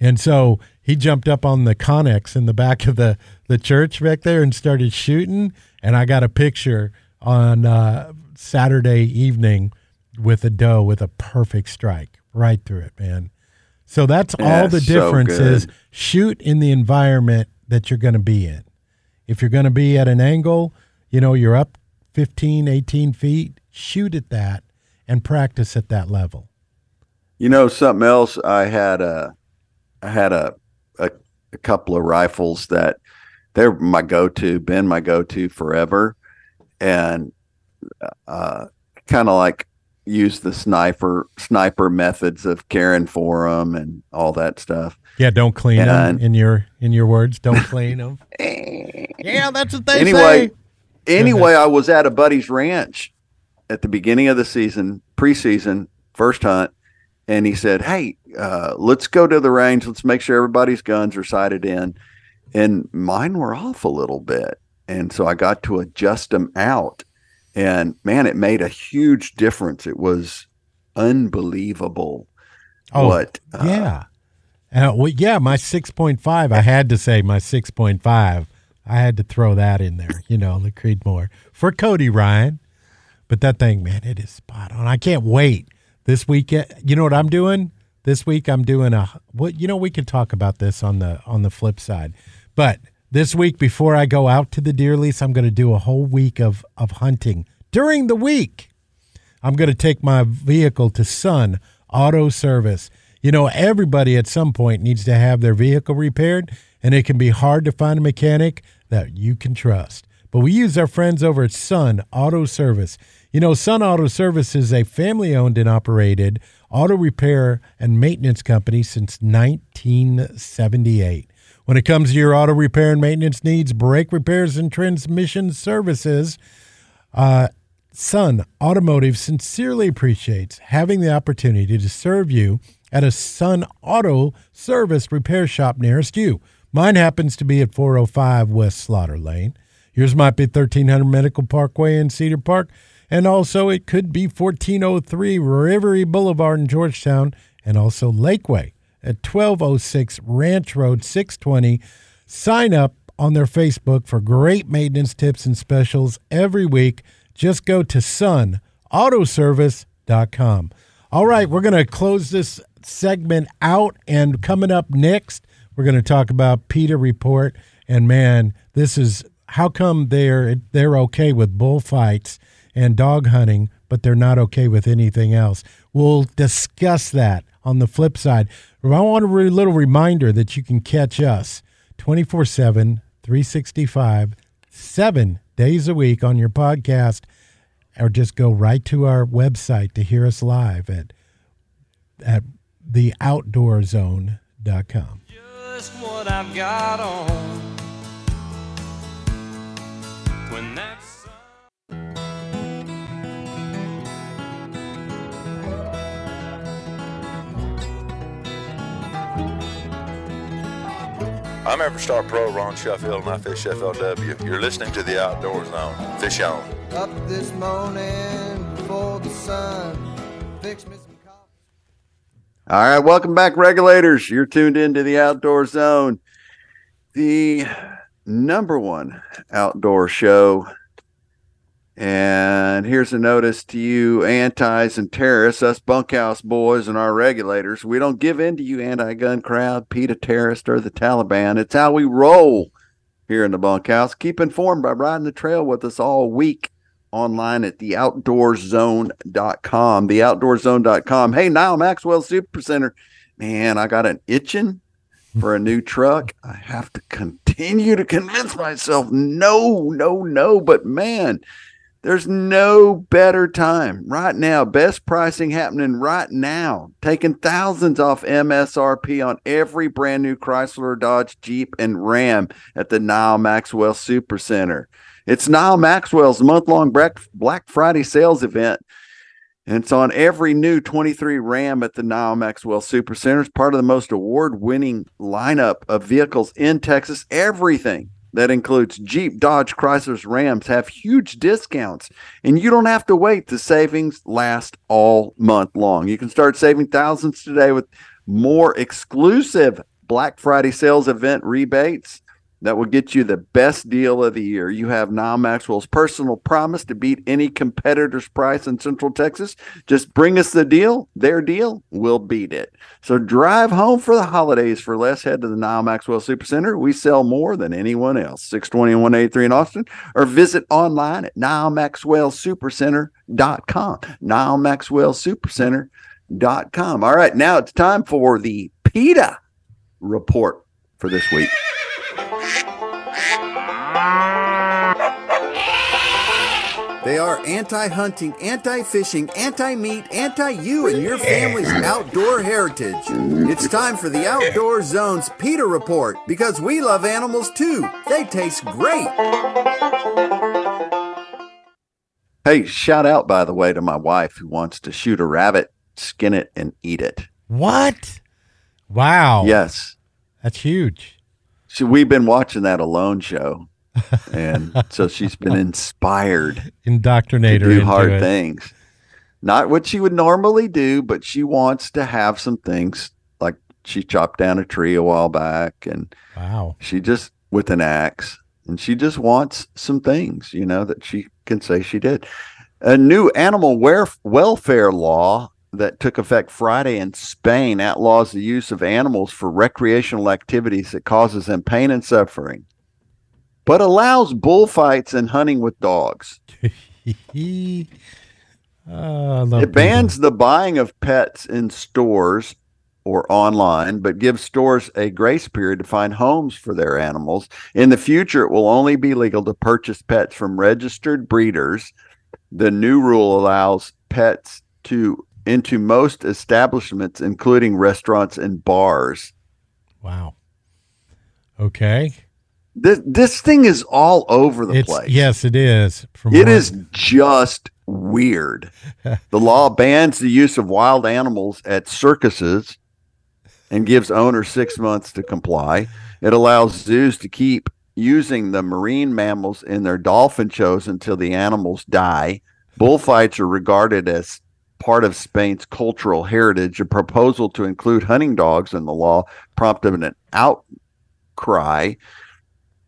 And so he jumped up on the connex in the back of the, the church back there and started shooting. And I got a picture on uh, Saturday evening with a doe with a perfect strike right through it, man. So that's all Yeah, the so difference is shoot in the environment that you're going to be in. If you're going to be at an angle, you know, you're up 15, 18 feet, shoot at that and practice at that level. You know something else? I had a, I had a, a, a couple of rifles that they're my go-to, been my go-to forever, and uh, kind of like use the sniper sniper methods of caring for them and all that stuff. Yeah, don't clean them in your in your words. Don't clean them. yeah, that's what they anyway, say. Anyway, I was at a buddy's ranch at the beginning of the season, preseason, first hunt, and he said, "Hey, uh, let's go to the range. Let's make sure everybody's guns are sighted in." And mine were off a little bit, and so I got to adjust them out. And man, it made a huge difference. It was unbelievable. Oh, what? uh, yeah. Uh, well, yeah, my 6.5, I had to say my 6.5. I had to throw that in there, you know, the Creedmoor for Cody Ryan. But that thing, man, it is spot on. I can't wait this weekend. Eh, you know what I'm doing? This week I'm doing a what you know we could talk about this on the on the flip side. But this week before I go out to the deer lease, I'm going to do a whole week of of hunting during the week. I'm going to take my vehicle to Sun Auto Service. You know, everybody at some point needs to have their vehicle repaired, and it can be hard to find a mechanic that you can trust. But we use our friends over at Sun Auto Service. You know, Sun Auto Service is a family owned and operated auto repair and maintenance company since 1978. When it comes to your auto repair and maintenance needs, brake repairs and transmission services, uh, Sun Automotive sincerely appreciates having the opportunity to serve you at a Sun Auto Service repair shop nearest you. Mine happens to be at 405 West Slaughter Lane. Yours might be 1300 Medical Parkway in Cedar Park. And also, it could be 1403 Rivery Boulevard in Georgetown, and also Lakeway at 1206 Ranch Road 620. Sign up on their Facebook for great maintenance tips and specials every week. Just go to sunautoservice.com. All right, we're going to close this segment out, and coming up next, we're going to talk about PETA report. And man, this is how come they're they're okay with bullfights and dog hunting, but they're not okay with anything else. We'll discuss that on the flip side. I want a little reminder that you can catch us 24 7, 365, seven days a week on your podcast, or just go right to our website to hear us live at, at theoutdoorzone.com. Just what I've got on. When that's I'm Everstar Pro Ron Shuffield and I fish FLW. You're listening to the Outdoor Zone. Fish on. Up this morning before the sun. Fix me some coffee. All right, welcome back, regulators. You're tuned into the Outdoor Zone, the number one outdoor show. And here's a notice to you, antis and terrorists, us bunkhouse boys and our regulators. We don't give in to you, anti-gun crowd, PETA terrorist, or the Taliban. It's how we roll here in the bunkhouse. Keep informed by riding the trail with us all week online at theoutdoorzone.com. Theoutdoorzone.com. Hey, Nyle Maxwell Supercenter. Man, I got an itching for a new truck. I have to continue to convince myself no, no, no. But man, there's no better time right now. Best pricing happening right now. Taking thousands off MSRP on every brand new Chrysler, Dodge, Jeep, and Ram at the Nyle Maxwell Supercenter. It's Nyle Maxwell's month long Black Friday sales event. And it's on every new 23 Ram at the Nyle Maxwell Supercenter. It's part of the most award winning lineup of vehicles in Texas. Everything that includes Jeep, Dodge, Chrysler's, Rams have huge discounts, and you don't have to wait. The savings last all month long. You can start saving thousands today with more exclusive Black Friday sales event rebates that will get you the best deal of the year. You have Nyle Maxwell's personal promise to beat any competitor's price in Central Texas. Just bring us the deal, their deal, we'll beat it. So drive home for the holidays for less. Head to the Nyle Maxwell Supercenter. We sell more than anyone else. 62183 in Austin or visit online at NyleMaxwellSupercenter.com. NyleMaxwellSupercenter.com. All right, now it's time for the PETA report for this week. They are anti hunting, anti fishing, anti meat, anti you and your family's outdoor heritage. It's time for the Outdoor Zone's PETA report because we love animals too. They taste great. Hey, shout out, by the way, to my wife who wants to shoot a rabbit, skin it, and eat it. What? Wow. Yes. That's huge. So we've been watching that alone show. And so she's been inspired indoctrinated to do hard it. things not what she would normally do but she wants to have some things like she chopped down a tree a while back and Wow. she just with an axe and she just wants some things you know that she can say she did a new animal welfare law that took effect Friday in Spain outlaws the use of animals for recreational activities that causes them pain and suffering but allows bullfights and hunting with dogs. Love It bans the buying of pets in stores or online, but gives stores a grace period to find homes for their animals. In the future, it will only be legal to purchase pets from registered breeders. The new rule allows pets to into most establishments, including restaurants and bars. Wow. Okay. This this thing is all over the It's place. yes, it is. From It is just weird. the law bans the use of wild animals at circuses, and gives owners six months to comply. It allows zoos to keep using the marine mammals in their dolphin shows until the animals die. Bullfights are regarded as part of Spain's cultural heritage. A proposal to include hunting dogs in the law prompted an outcry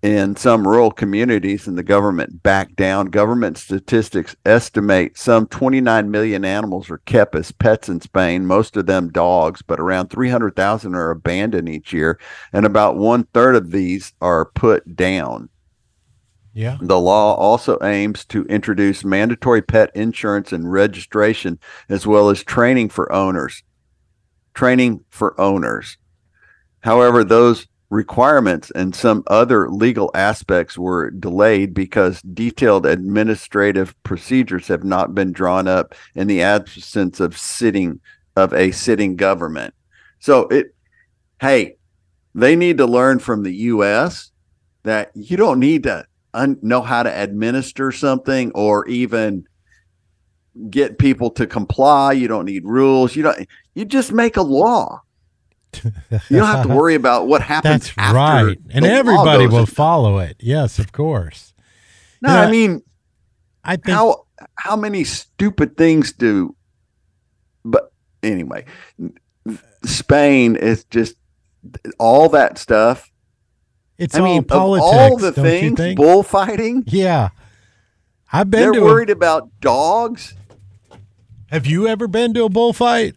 in some rural communities, and the government backed down. Government statistics estimate some 29 million animals are kept as pets in Spain, most of them dogs, but around 300,000 are abandoned each year, and about one third of these are put down. Yeah. The law also aims to introduce mandatory pet insurance and registration, as well as training for owners. Training for owners. However, those requirements and some other legal aspects were delayed because detailed administrative procedures have not been drawn up in the absence of sitting of a sitting government. So it hey, they need to learn from the US that you don't need to un- know how to administer something or even get people to comply. You don't need rules. You don't you just make a law. You don't have to worry about what happens. That's right. And everybody will follow it. Yes, of course. No, You know, I mean, I think how how many stupid things do? But anyway, Spain is just all that stuff. it's I all mean, of politics. all the don't you things, think? bullfighting. yeah. I've been They're worried about dogs, Have you ever been to a bullfight?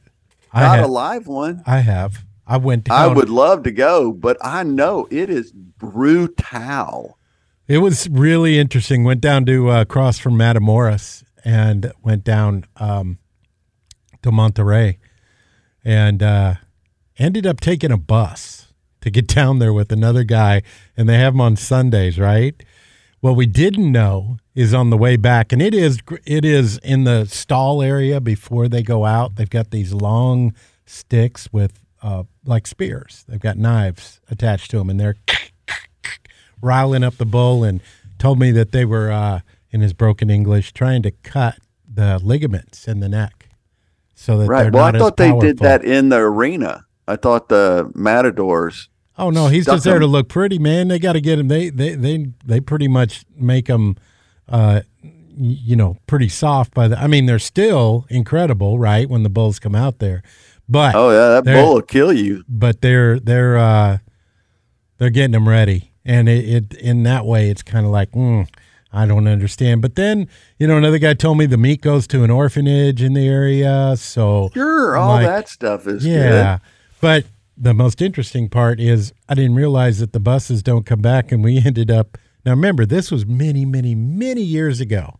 I not have. a live one. I have. I went down. I would love to go, but I know it is brutal. It was really interesting. Went down to uh, across from Matamoros and went down um, to Monterrey and uh, ended up taking a bus to get down there with another guy. And they have them on Sundays, right? What we didn't know is on the way back, and it is it is in the stall area before they go out. They've got these long sticks with uh, like spears. They've got knives attached to them, and they're riling up the bull and told me that they were, uh, in his broken English, trying to cut the ligaments in the neck so that Right. Well, I thought they did that in the arena. I thought the matadors. Oh no, he's just there to look pretty, man. They got to get him. They they they they pretty much make him, uh, you know, pretty soft. By the, I mean, they're still incredible, right? When the bulls come out there, but Oh yeah, that bull will kill you. but they're they're uh, they're getting them ready, and it, it in that way, it's kind of like, mm, I don't understand. But then you know, another guy told me the meat goes to an orphanage in the area, so Sure, I'm all like, that stuff is yeah, but the most interesting part is I didn't realize that the buses don't come back, and we ended up. Now remember, this was many, many, many years ago.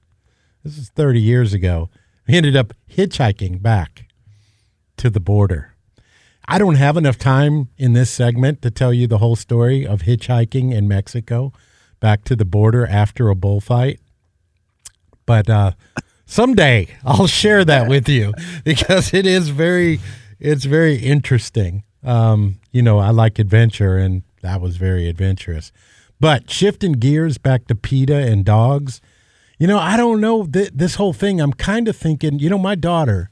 This is thirty years ago. We ended up hitchhiking back to the border. I don't have enough time in this segment to tell you the whole story of hitchhiking in Mexico back to the border after a bullfight. But uh, someday I'll share that with you because it is very, it's very interesting. Um, you know, I like adventure, and that was very adventurous. But shifting gears back to PETA and dogs, you know, I don't know th- this whole thing. I'm kind of thinking, you know, my daughter,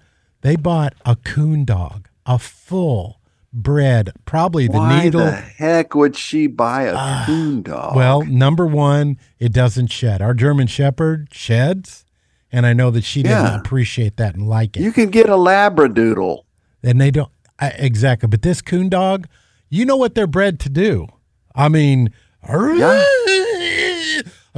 they bought a coon dog, a full bred, probably the Why needle. Why the heck would she buy a coon dog? Well, number one, it doesn't shed. Our German Shepherd sheds, and I know that she didn't appreciate that and like it. you can get a labradoodle. and they don't I, exactly. But this coon dog, you know what they're bred to do. I mean, I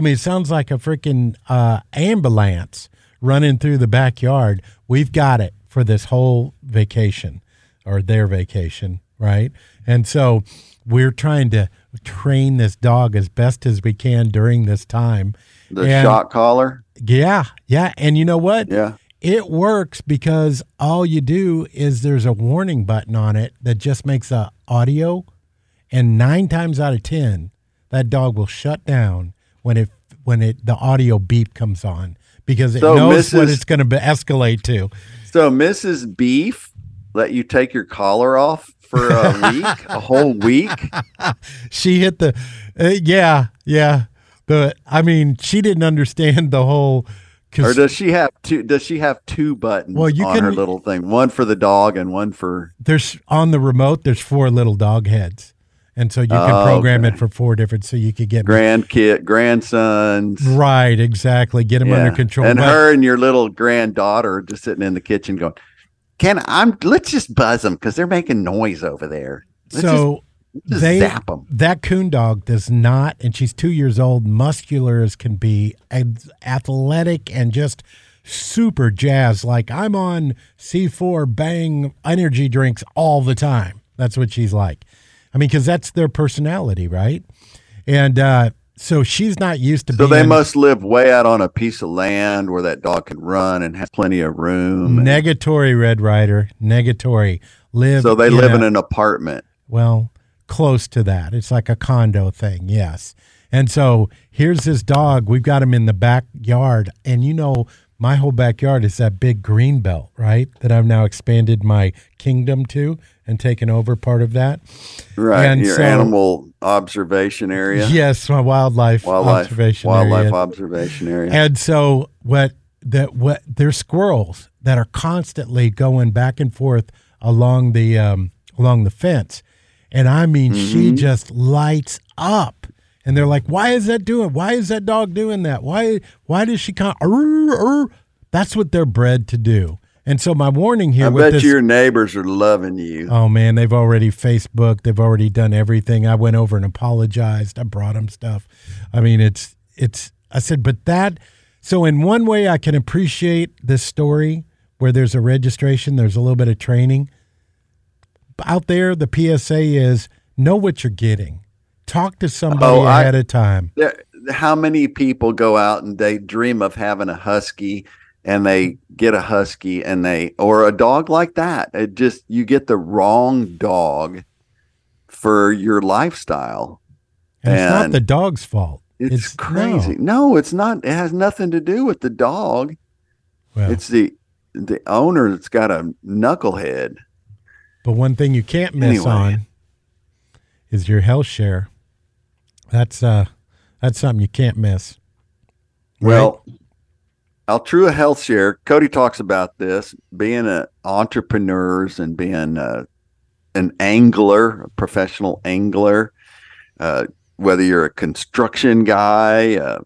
mean, it sounds like a freaking uh, ambulance running through the backyard. We've got it for this whole vacation or their vacation, right? And so we're trying to train this dog as best as we can during this time. The And- shock collar. yeah, yeah. And you know what? Yeah. It works because all you do is there's a warning button on it that just makes a audio, and nine times out of ten, that dog will shut down when it when it the audio beep comes on because it So, knows what it's going to escalate to. So Mrs. Beef let you take your collar off for a week, a whole week. She hit the, uh, yeah, yeah. The I mean, she didn't understand the whole Or does she have two? Does she have two buttons Well, you on can- her little thing? One for the dog and one for. there's on the remote. There's four little dog heads, and so you can Oh, program okay. it for four different. So you could get grandkid, grandsons. right exactly. Get them under control. And But- her and your little granddaughter just sitting in the kitchen going, "Can I'm? Let's just buzz them because they're making noise over there. Let's so just, just they zap 'em." that coon dog does not, and she's two years old, muscular as can be, and athletic and just super jazz. Like I'm on C4 bang energy drinks all the time. That's what she's like. I mean, because that's their personality, right? And uh, so she's not used to So being they must live way out on a piece of land where that dog can run and have plenty of room. and- negatory Red Ryder, negatory live. so they live a- in an apartment. Well, close to that. It's like a condo thing, yes. And so here's this dog. We've got him in the backyard. And you know, my whole backyard is that big green belt, right? That I've now expanded my kingdom to and taken over part of that. Right, And your so- animal observation area. Yes, my wildlife, wildlife observation wildlife area. observation area. And so what that what there's squirrels that are constantly going back and forth along the um, along the fence, and I mean she Mhm. just lights up, and they're like, "Why is that doing? Why is that dog doing that? Why why does she come?" That's what they're bred to do. And so my warning here I bet this, your neighbors are loving you. Oh man, they've already Facebook. They've already done everything. I went over and apologized. I brought them stuff. I mean, it's it's. I said, but that. So in one way, I can appreciate this story where there's a registration. There's a little bit of training. Out there, the PSA is know what you're getting. Talk to somebody Oh, I- ahead of time. There, how many people go out and they dream of having a husky and they get a husky and they or a dog like that it just you get the wrong dog for your lifestyle And, it's not the dog's fault. it's, no. crazy no. it's not it has nothing to do with the dog Well. it's the the owner that's got a knucklehead But one thing you can't miss Anyway. on is your health share. That's uh that's something you can't miss. Well, Altrua Health Share, Cody talks about this being a entrepreneurs and being a, an angler, a professional angler, uh, whether you're a construction guy, uh,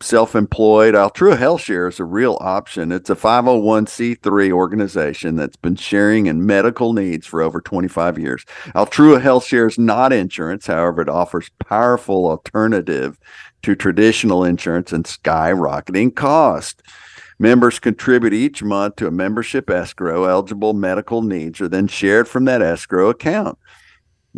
self-employed, Altrua Health Share is a real option. It's a 501c3 organization that's been sharing in medical needs for over 25 years. Altrua Health Share is not insurance, however, it offers powerful alternative to traditional insurance and skyrocketing cost. Members contribute each month to a membership escrow. Eligible medical needs are then shared from that escrow account.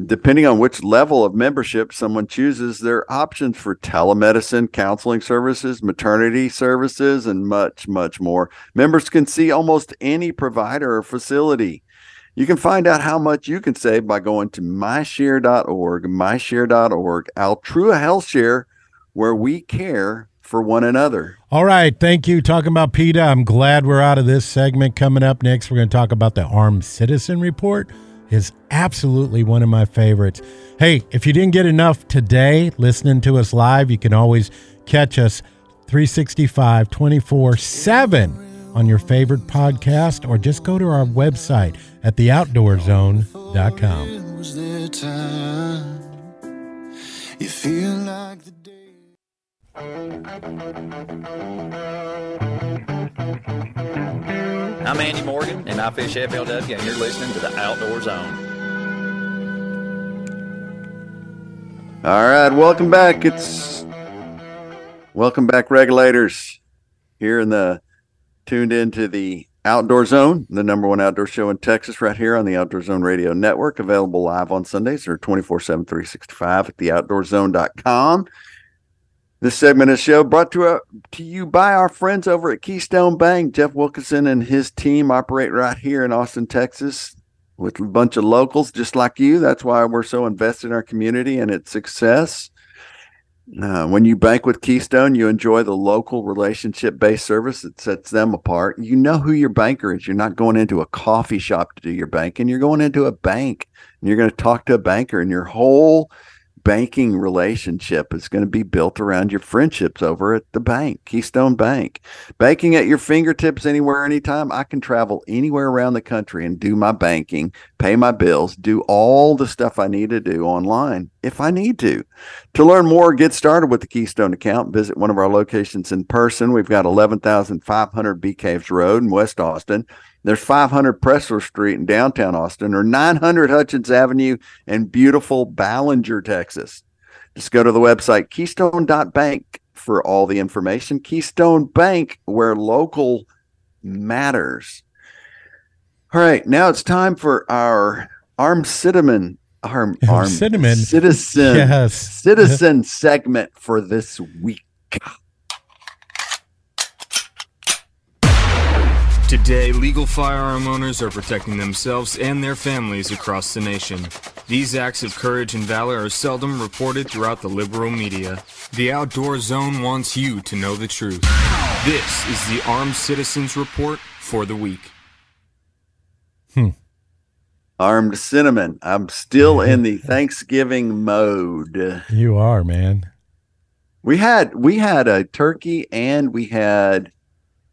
Depending on which level of membership someone chooses, there are options for telemedicine, counseling services, maternity services, and much, much more. Members can see almost any provider or facility. You can find out how much you can save by going to myshare.org, myshare.org, Altrua Health Share, where we care for one another. All right, thank you. Talking about PETA, I'm glad we're out of this segment. Coming up next, we're going to talk about the Armed Citizen Report. Is absolutely one of my favorites. Hey, if you didn't get enough today listening to us live, you can always catch us 365 24 7 on your favorite podcast or just go to our website at theoutdoorzone.com. Was there? You feel like the I'm Andy Morgan, and I fish FLW, and you're listening to the Outdoor Zone. All right, welcome back. It's welcome back, regulators. Here in the tuned into the Outdoor Zone, the number one outdoor show in Texas, right here on the Outdoor Zone Radio Network, available live on Sundays or 24 7, 365 at theoutdoorzone.com. This segment of the show brought to, uh, to you by our friends over at Keystone Bank. Jeff Wilkinson and his team operate right here in Austin, Texas, with a bunch of locals just like you. That's why we're so invested in our community and its success. Uh, when you bank with Keystone, you enjoy the local relationship based service that sets them apart. You know who your banker is. You're not going into a coffee shop to do your banking, you're going into a bank and you're going to talk to a banker, and your whole banking relationship is going to be built around your friendships over at the bank, Keystone Bank. Banking at your fingertips anywhere, anytime. I can travel anywhere around the country and do my banking, pay my bills, do all the stuff I need to do online if I need to. To learn more, get started with the Keystone account. Visit one of our locations in person. We've got 11,500 Bee Caves Road in West Austin. There's 500 Pressler Street in downtown Austin or 900 Hutchins Avenue in beautiful Ballinger, Texas. Just go to the website keystone.bank for all the information. Keystone Bank, where local matters. All right, now it's time for our arm cinnamon arm arm Cinnamon. citizen Yes. citizen segment for this week. Today, legal firearm owners are protecting themselves and their families across the nation. These acts of courage and valor are seldom reported throughout the liberal media. The Outdoor Zone wants you to know the truth. This is the Armed Citizens Report for the week. Hmm. Armed cinnamon. I'm still in the Thanksgiving mode. You are, man. We had we had a turkey and we had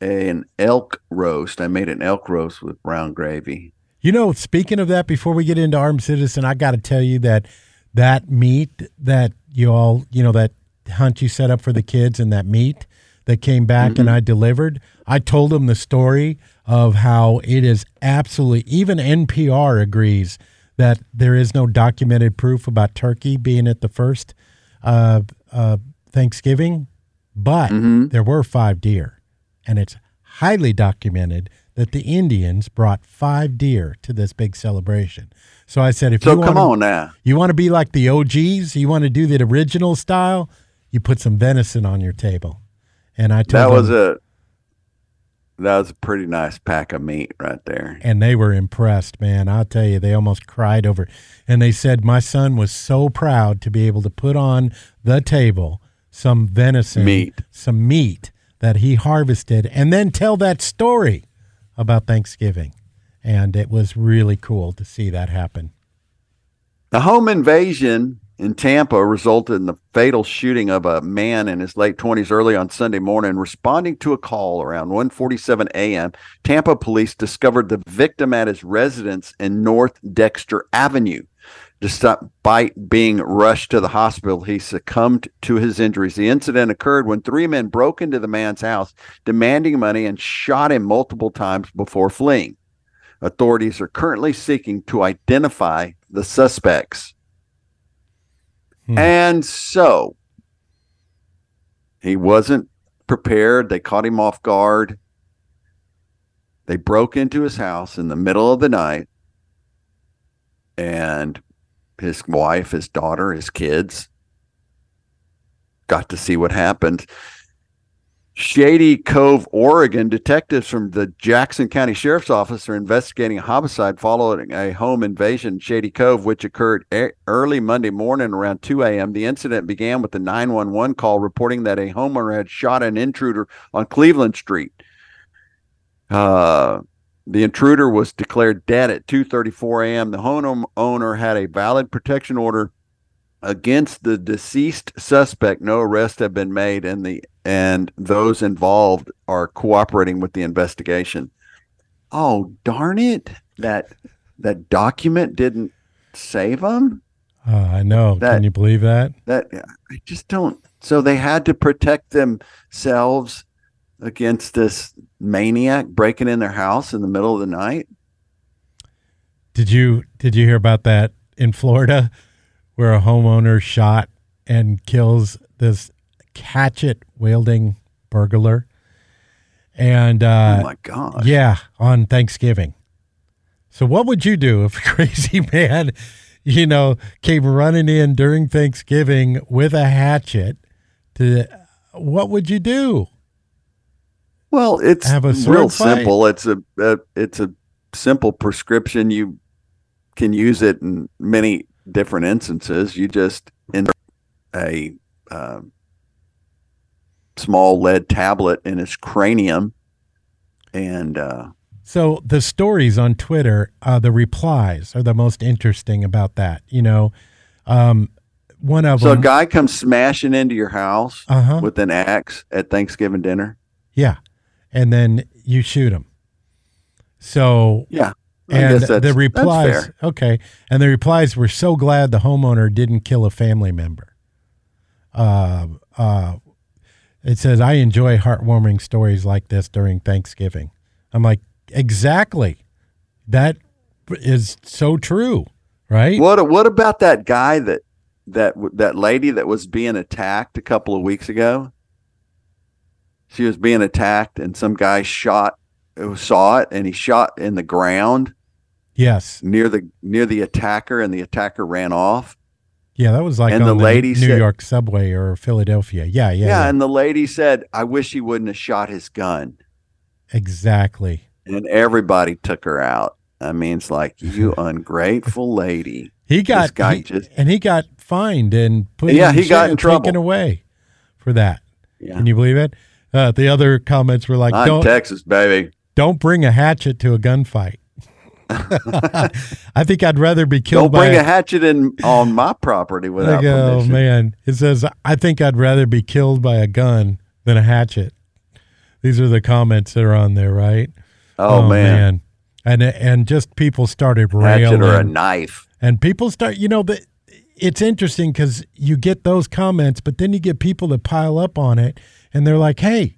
an elk roast. I made an elk roast with brown gravy. You know, speaking of that, before we get into Armed Citizen, I got to tell you that that meat that you all, you know, that hunt you set up for the kids and that meat that came back and I delivered, I told them the story of how it is absolutely, even NPR agrees that there is no documented proof about turkey being at the first uh, uh, Thanksgiving, but there were five deer. And it's highly documented that the Indians brought five deer to this big celebration. So I said, if So you come wanna, on now. you want to be like the OGs, you want to do the original style, you put some venison on your table. And I told That was them, a that was a pretty nice pack of meat right there. and they were impressed, man. I'll tell you, they almost cried over. it. And they said my son was so proud to be able to put on the table some venison, Meat. some meat that he harvested, and then tell that story about Thanksgiving. And it was really cool to see that happen. The home invasion in Tampa resulted in the fatal shooting of a man in his late 20s early on Sunday morning. Responding to a call around 1:47 a.m., Tampa police discovered the victim at his residence in North Dexter Avenue. Despite being rushed to the hospital, he succumbed to his injuries. The incident occurred when three men broke into the man's house, demanding money, and shot him multiple times before fleeing. Authorities are currently seeking to identify the suspects. Hmm. And so he wasn't prepared. They caught him off guard. They broke into his house in the middle of the night. And his wife, his daughter, his kids got to see what happened. Shady Cove, Oregon, detectives from the Jackson County Sheriff's Office are investigating a homicide following a home invasion in Shady Cove, which occurred early Monday morning around 2 a.m. The incident began with a 911 call reporting that a homeowner had shot an intruder on Cleveland Street. Uh, the intruder was declared dead at 2:34 a.m. The home owner had a valid protection order against the deceased suspect. No arrests have been made, and the and those involved are cooperating with the investigation. Oh darn it! That that document didn't save them. Uh, I know. That- Can you believe that? That I just don't. So they had to protect themselves against this maniac breaking in their house in the middle of the night. Did you did you hear about that in Florida, where a homeowner shot and kills this hatchet wielding burglar? And uh, oh my god! yeah, on Thanksgiving. So what would you do if a crazy man, you know, came running in during Thanksgiving with a hatchet? To what would you do? Well, it's Have a real fight? simple. It's a, a it's a simple prescription. You can use it in many different instances. You just enter a uh, small lead tablet in his cranium, and uh, So the stories on Twitter, uh, the replies are the most interesting about that. You know, um, one of So a guy comes smashing into your house Uh-huh. with an axe at Thanksgiving dinner. Yeah. And then you shoot him. So Yeah. I and guess that's- the replies okay. And the replies were so glad the homeowner didn't kill a family member. Uh uh it says I enjoy heartwarming stories like this during Thanksgiving. I'm like, exactly. That is so true, right? What what about that guy that that that lady that was being attacked a couple of weeks ago? She was being attacked, and some guy shot who saw it, and he shot in the ground Yes. near the near the attacker, and the attacker ran off. Yeah, that was like And on the the, lady New said- York subway or Philadelphia. Yeah, yeah, Yeah, and the lady said, "I wish he wouldn't have shot his gun." exactly. And everybody took her out. I mean, it's like you ungrateful lady. He got this guy he- just and he got fined and put Yeah, he got in jail, taken trouble. away for that. Yeah. Can you believe it? Uh, the other comments were like, not "Don't Texas, baby. don't bring a hatchet to a gunfight." I think I'd rather be killed. Don't bring by a hatchet in on my property without Like, oh man, it says I think I'd rather be killed by a gun than a hatchet. These are the comments that are on there, right? Oh, man. and and just people started Hatchet or a knife. and people start you know it's interesting because you get those comments but then you get people that pile up on it and they're like hey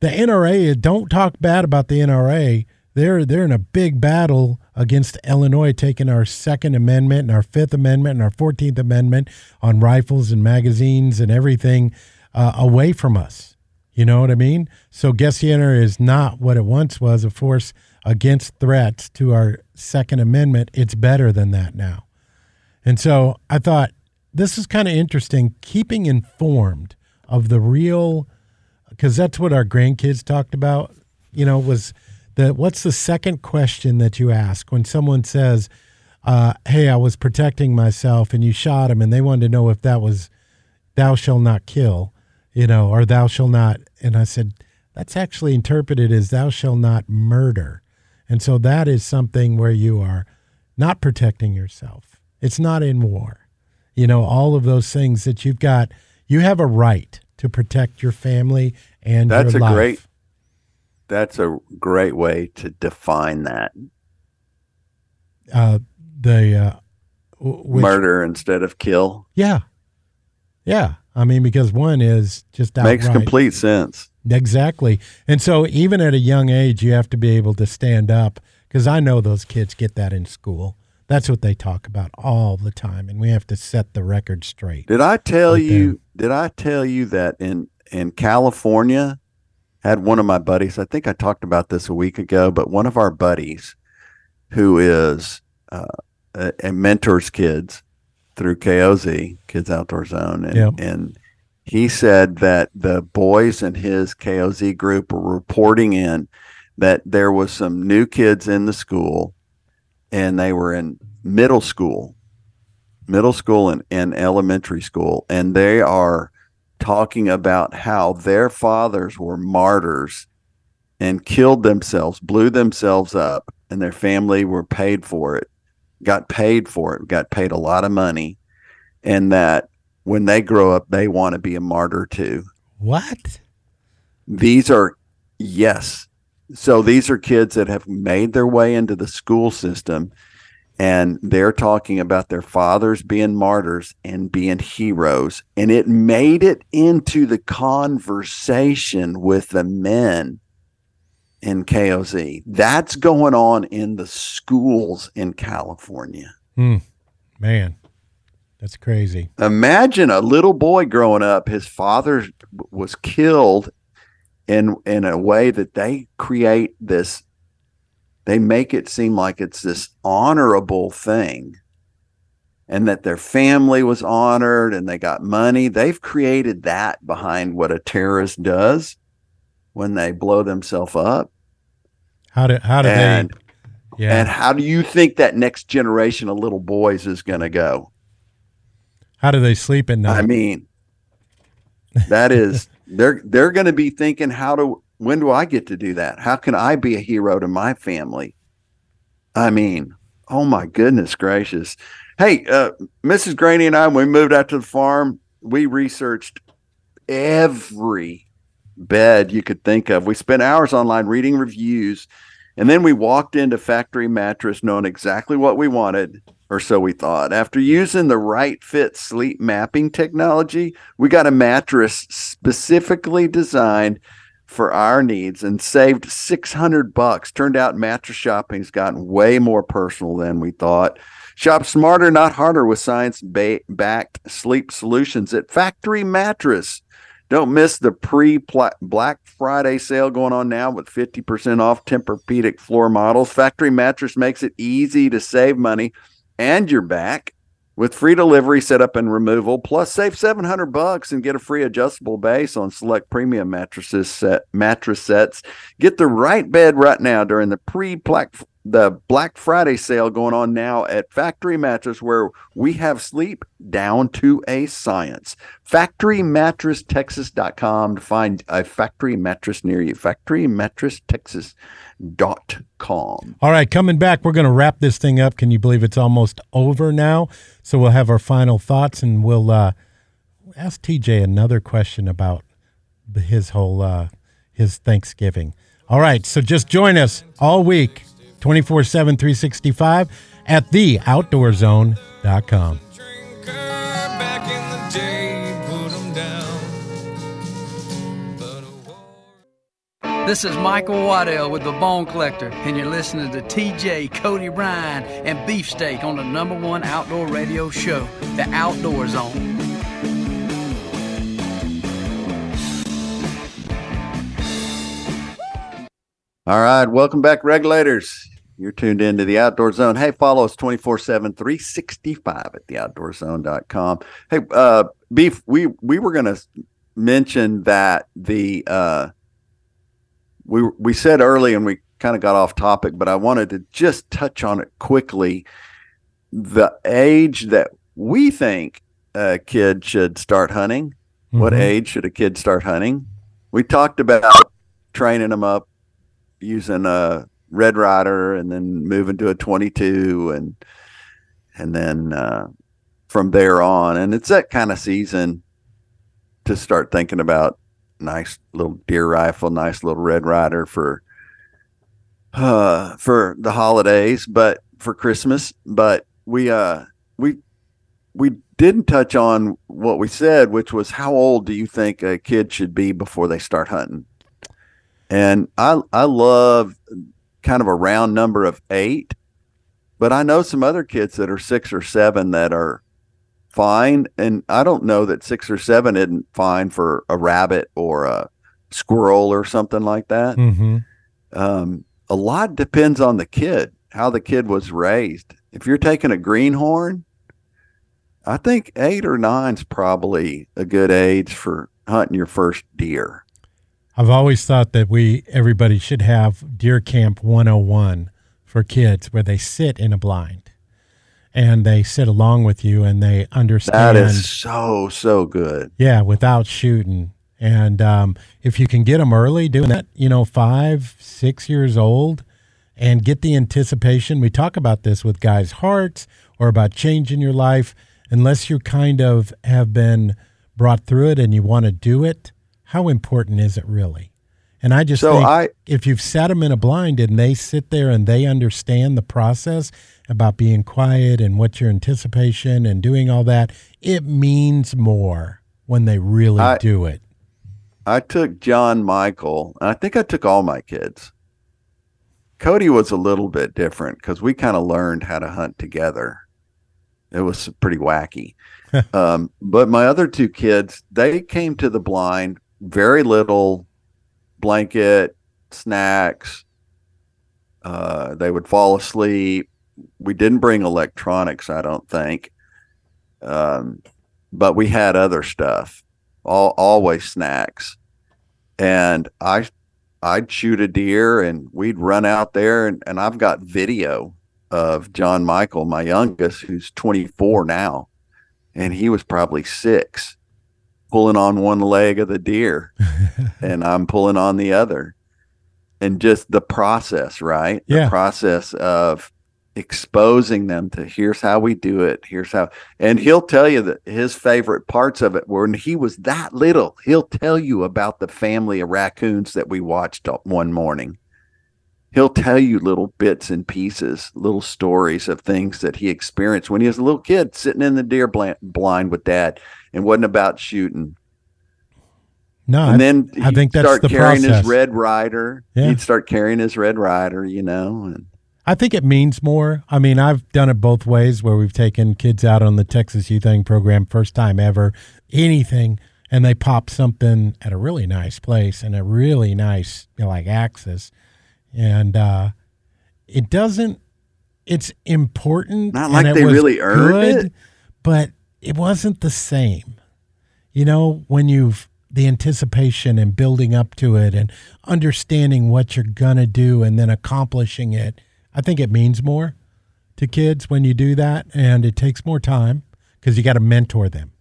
the nra don't talk bad about the nra they're they're in a big battle against illinois taking our second amendment and our fifth amendment and our 14th amendment on rifles and magazines and everything uh, away from us. You know what i mean? So guess the NRA is not what it once was a force against threats to our second amendment. It's better than that now. And so I thought this is kind of interesting, keeping informed of the real, because that's what our grandkids talked about. You know, was the what's the second question that you ask when someone says, uh, "Hey, I was protecting myself and you shot him," and they wanted to know if that was "Thou shall not kill," you know, or "Thou shall not," and I said that's actually interpreted as "Thou shall not murder," and so that is something where you are not protecting yourself. It's not in war. You know, all of those things that you've got, you have a right to protect your family and That's your a life. great that's a great way to define that. uh, the uh, which- Murder instead of kill. Yeah, yeah. I mean, because one is just outright. Makes complete sense. Exactly. And so, even at a young age, you have to be able to stand up because I know those kids get that in school. That's what they talk about all the time, and we have to set the record straight. Did I tell you them. did I tell you that in in California had one of my buddies, I think I talked about this a week ago, but one of our buddies who is uh, a, a mentors kids through KOZ, Kids Outdoor Zone, and, Yep. and he said that the boys in his KOZ group were reporting in that there was some new kids in the school and they were in middle school middle school and, and elementary school and they are talking about how their fathers were martyrs and killed themselves blew themselves up and their family were paid for it got paid for it got paid a lot of money and that when they grow up they want to be a martyr too What? these are yes so these are kids that have made their way into the school system and they're talking about their fathers being martyrs and being heroes and it made it into the conversation with the men in KOZ that's going on in the schools in California Hmm. Man, that's crazy. imagine a little boy growing up his father was killed in in a way that they create this they make it seem like it's this honorable thing and that their family was honored and they got money they've created that behind what a terrorist does when they blow themselves up How do how do and, they? Yeah. and how do you think that next generation of little boys is going to go how do they sleep at night? I mean, that is they're they're going to be thinking, how do when do I get to do that? How can I be a hero to my family? I mean, Oh my goodness gracious. Hey, uh, Mrs. Greaney and I, when we moved out to the farm, we researched every bed you could think of. We spent hours online reading reviews, and then we walked into Factory Mattress knowing exactly what we wanted, or so we thought. After using the right fit sleep mapping technology, we got a mattress specifically designed for our needs and saved 600 bucks. Turned out mattress shopping's gotten way more personal than we thought. Shop smarter, not harder with science backed sleep solutions at Factory Mattress. Don't miss the pre Black Friday sale going on now with 50% off Tempur-Pedic floor models. Factory Mattress makes it easy to save money and your back with free delivery, setup, and removal. Plus, save 700 bucks and get a free adjustable base on select premium mattresses set mattress sets. Get the right bed right now during the pre the Black Friday sale going on now at Factory Mattress, where we have sleep down to a science. FactoryMattressTexas.com to find a factory mattress near you. FactoryMattressTexas.com. All right, coming back, we're going to wrap this thing up. Can you believe it's almost over now? So we'll have our final thoughts and we'll uh, ask TJ another question about his whole uh, his Thanksgiving. All right, so just join us all week 24 7, 365 at theoutdoorzone.com. This is Michael Waddell with the Bone Collector, and you're listening to TJ, Cody Ryan, and Beefsteak on the number one outdoor radio show, The Outdoor Zone. All right, welcome back, regulators. You're tuned into the Outdoor Zone. Hey, follow us 24 7, 365 at theoutdoorzone.com. Hey, uh, Beef, we, we were going to mention that the, uh, we, we said early and we kind of got off topic, but I wanted to just touch on it quickly. The age that we think a kid should start hunting, mm-hmm. what age should a kid start hunting? We talked about training them up using a Red Ryder and then moving to a 22 and and then uh, from there on and it's that kind of season to start thinking about nice little deer rifle, nice little Red Ryder for uh for the holidays, but for Christmas, but we uh we we didn't touch on what we said, which was how old do you think a kid should be before they start hunting? And I I love kind of a round number of eight, but I know some other kids that are six or seven that are fine. And I don't know that six or seven isn't fine for a rabbit or a squirrel or something like that. Mm-hmm. Um, a lot depends on the kid, how the kid was raised. If you're taking a greenhorn, I think eight or nine's probably a good age for hunting your first deer. I've always thought that we everybody should have Deer Camp 101 for kids where they sit in a blind and they sit along with you and they understand That is so so good. Yeah, without shooting. And um, if you can get them early, doing that, you know, five, six years old, and get the anticipation. We talk about this with guys' hearts or about changing your life. Unless you kind of have been brought through it and you want to do it, how important is it really? And I just so think I, if you've sat them in a blind and they sit there and they understand the process about being quiet and what your anticipation and doing all that, it means more when they really I, do it. I took John Michael, and I think I took all my kids. Cody was a little bit different because we kind of learned how to hunt together. It was pretty wacky. um, but my other two kids, they came to the blind very little blanket, snacks. Uh, they would fall asleep. We didn't bring electronics, I don't think. Um, but we had other stuff, all, always snacks. And I, I'd shoot a deer and we'd run out there. And, and I've got video of John Michael, my youngest, who's 24 now. And he was probably six pulling on one leg of the deer and I'm pulling on the other. And just the process, right? Yeah. The process of exposing them to here's how we do it here's how and he'll tell you that his favorite parts of it were when he was that little he'll tell you about the family of raccoons that we watched one morning he'll tell you little bits and pieces little stories of things that he experienced when he was a little kid sitting in the deer blind, blind with dad and wasn't about shooting no, and I, then I think that's start the carrying process. his Red Ryder Yeah. he'd start carrying his Red Ryder you know and I think it means more. I mean, I've done it both ways where we've taken kids out on the Texas Youth Thing program, first time ever, anything, and they pop something at a really nice place and a really nice, you know, like Axis. And uh, it doesn't, it's important. Not like they really earned it. But it wasn't the same. You know, when you've, the anticipation and building up to it and understanding what you're going to do and then accomplishing it. I think it means more to kids when you do that, and it takes more time because you got to mentor them.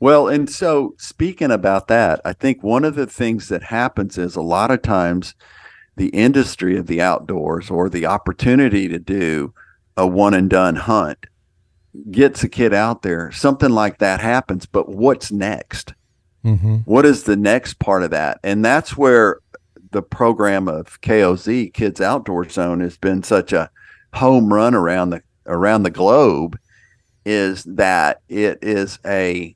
Well, and so speaking about that, I think one of the things that happens is a lot of times the industry of the outdoors or the opportunity to do a one and done hunt gets a kid out there. Something like that happens, but what's next? Mm-hmm. What is the next part of that? And that's where the program of KOZ Kids Outdoor Zone has been such a home run around the around the globe is that it is a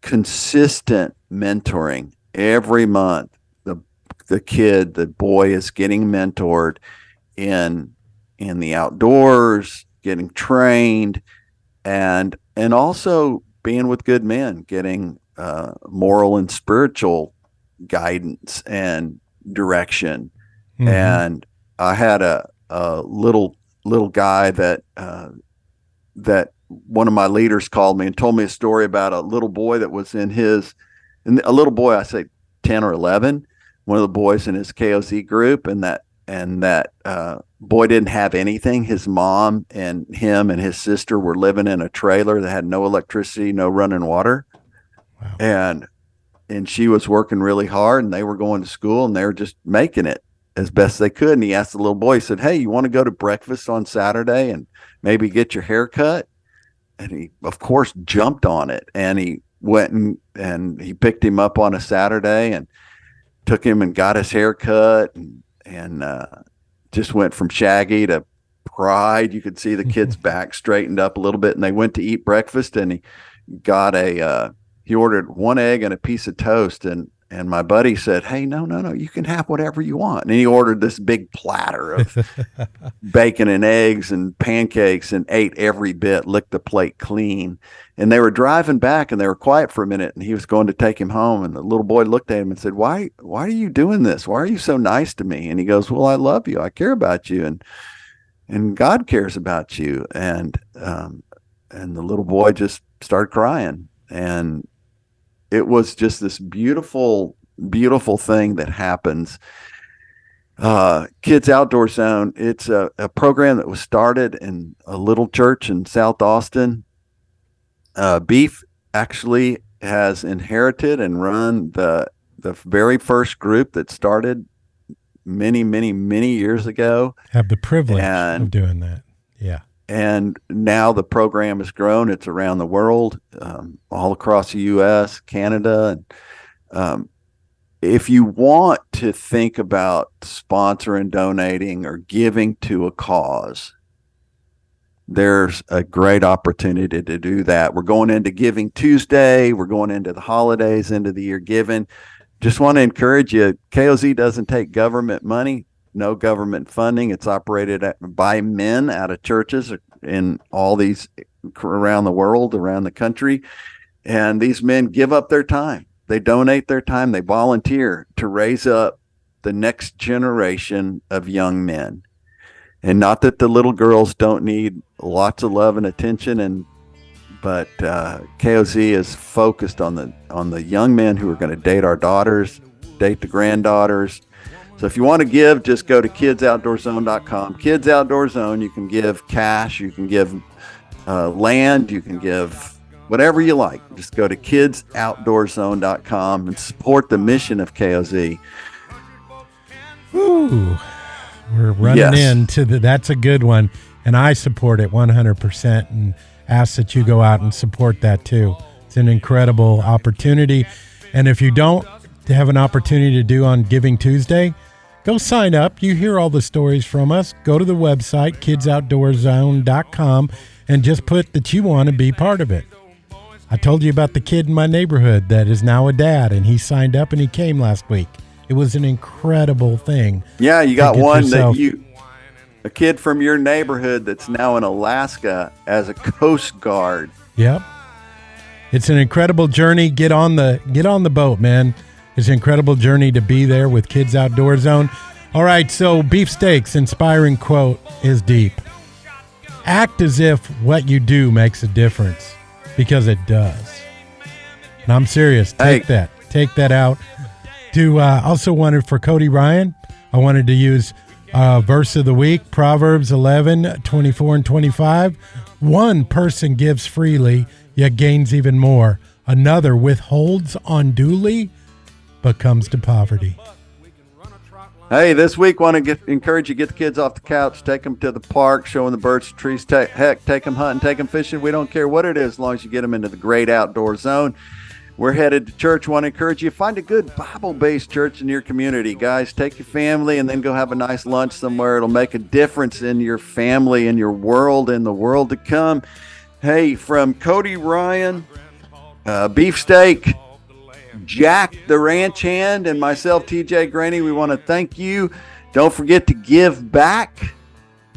consistent mentoring every month the the kid the boy is getting mentored in in the outdoors getting trained and and also being with good men getting uh, moral and spiritual guidance and direction Mhm. and i had a, a little little guy that uh, that one of my leaders called me and told me a story about a little boy that was in his and a little boy i say 10 or 11 one of the boys in his koz group and that and that uh, boy didn't have anything. His mom and him and his sister were living in a trailer that had no electricity no running water. And and she was working really hard and they were going to school and they were just making it as best they could. And he asked the little boy he said hey you want to go to breakfast on saturday and maybe get your hair cut? And he of course jumped on it and he went and and he picked him up on a saturday and took him and got his hair cut and and uh, just went from shaggy to pride. You could see the kid's back straightened up a little bit and they went to eat breakfast and he got a uh, he ordered one egg and a piece of toast and and my buddy said hey no no no you can have whatever you want. And he ordered this big platter of bacon and eggs and pancakes and ate every bit licked the plate clean. And they were driving back and they were quiet for a minute and he was going to take him home. And the little boy looked at him and said why why are you doing this? Why are you so nice to me? And he goes well i love you. I care about you and and god cares about you. And um and the little boy just started crying. And it was just this beautiful beautiful thing that happens uh, Kids Outdoor Zone. It's a, a program that was started in a little church in South Austin. Uh, Beef actually has inherited and run the the very first group that started many, many, many years ago. Have the privilege And- of doing that. Yeah. And now the program has grown. It's around the world, um, all across the U.S., Canada, and um, if you want to think about sponsoring, donating, or giving to a cause, there's a great opportunity to do that. We're going into Giving Tuesday. We're going into the holidays, into the year giving. Just want to encourage you. KOZ doesn't take government money, no government funding. It's operated at, by men out of churches in all these around the world, around the country. And these men give up their time. They donate their time. They volunteer to raise up the next generation of young men. And not that the little girls don't need lots of love and attention and but uh, KOZ is focused on the on the young men who are going to date our daughters, date the granddaughters. So if you want to give, just go to kidsoutdoorzone.com. Kids Outdoor Zone, you can give cash, you can give uh, land, you can give whatever you like. Just go to kidsoutdoorzone.com and support the mission of KOZ. Ooh, we're running Yes. into the. That's a good one. and I support it 100% and ask that you go out and support that too. It's an incredible opportunity. And if you don't have an opportunity to do on Giving Tuesday, go sign up. You hear all the stories from us. Go to the website, kidsoutdoorzone.com, and just put that you want to be part of it. I told you about the kid in my neighborhood that is now a dad, and he signed up and he came last week. It was an incredible thing. Yeah, you got one yourself- that you, a kid from your neighborhood that's now in Alaska as a Coast Guard. Yep. It's an incredible journey. Get on the get on the boat, man. It's an incredible journey to be there with Kids Outdoor Zone. All right, so beefsteaks inspiring quote is deep. Act as if what you do makes a difference because it does. And I'm serious. Take Hey. that. Take that out. To uh, also wanted for Cody Ryan, I wanted to use uh, verse of the week, Proverbs 11, 24 and 25. One person gives freely, yet gains even more. Another withholds unduly, but comes to poverty. Hey, this week want to get encourage you get the kids off the couch, take them to the park, show them the birds, trees. Ta- heck, take them hunting, take them fishing. We don't care what it is, as long as you get them into the great outdoor zone. We're headed to church. Want to encourage you find a good Bible-based church in your community, guys. Take your family and then go have a nice lunch somewhere. It'll make a difference in your family, in your world, in the world to come. Hey, from Cody Ryan, uh, beefsteak. Jack the ranch hand and myself, TJ Greaney, we want to thank you. Don't forget to give back.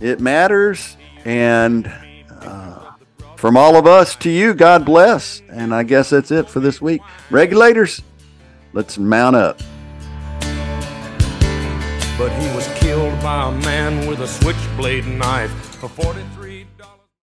It matters. And uh, from all of us to you, God bless. And I guess that's it for this week. Regulators, let's mount up. But he was killed by a man with a switchblade knife. A 43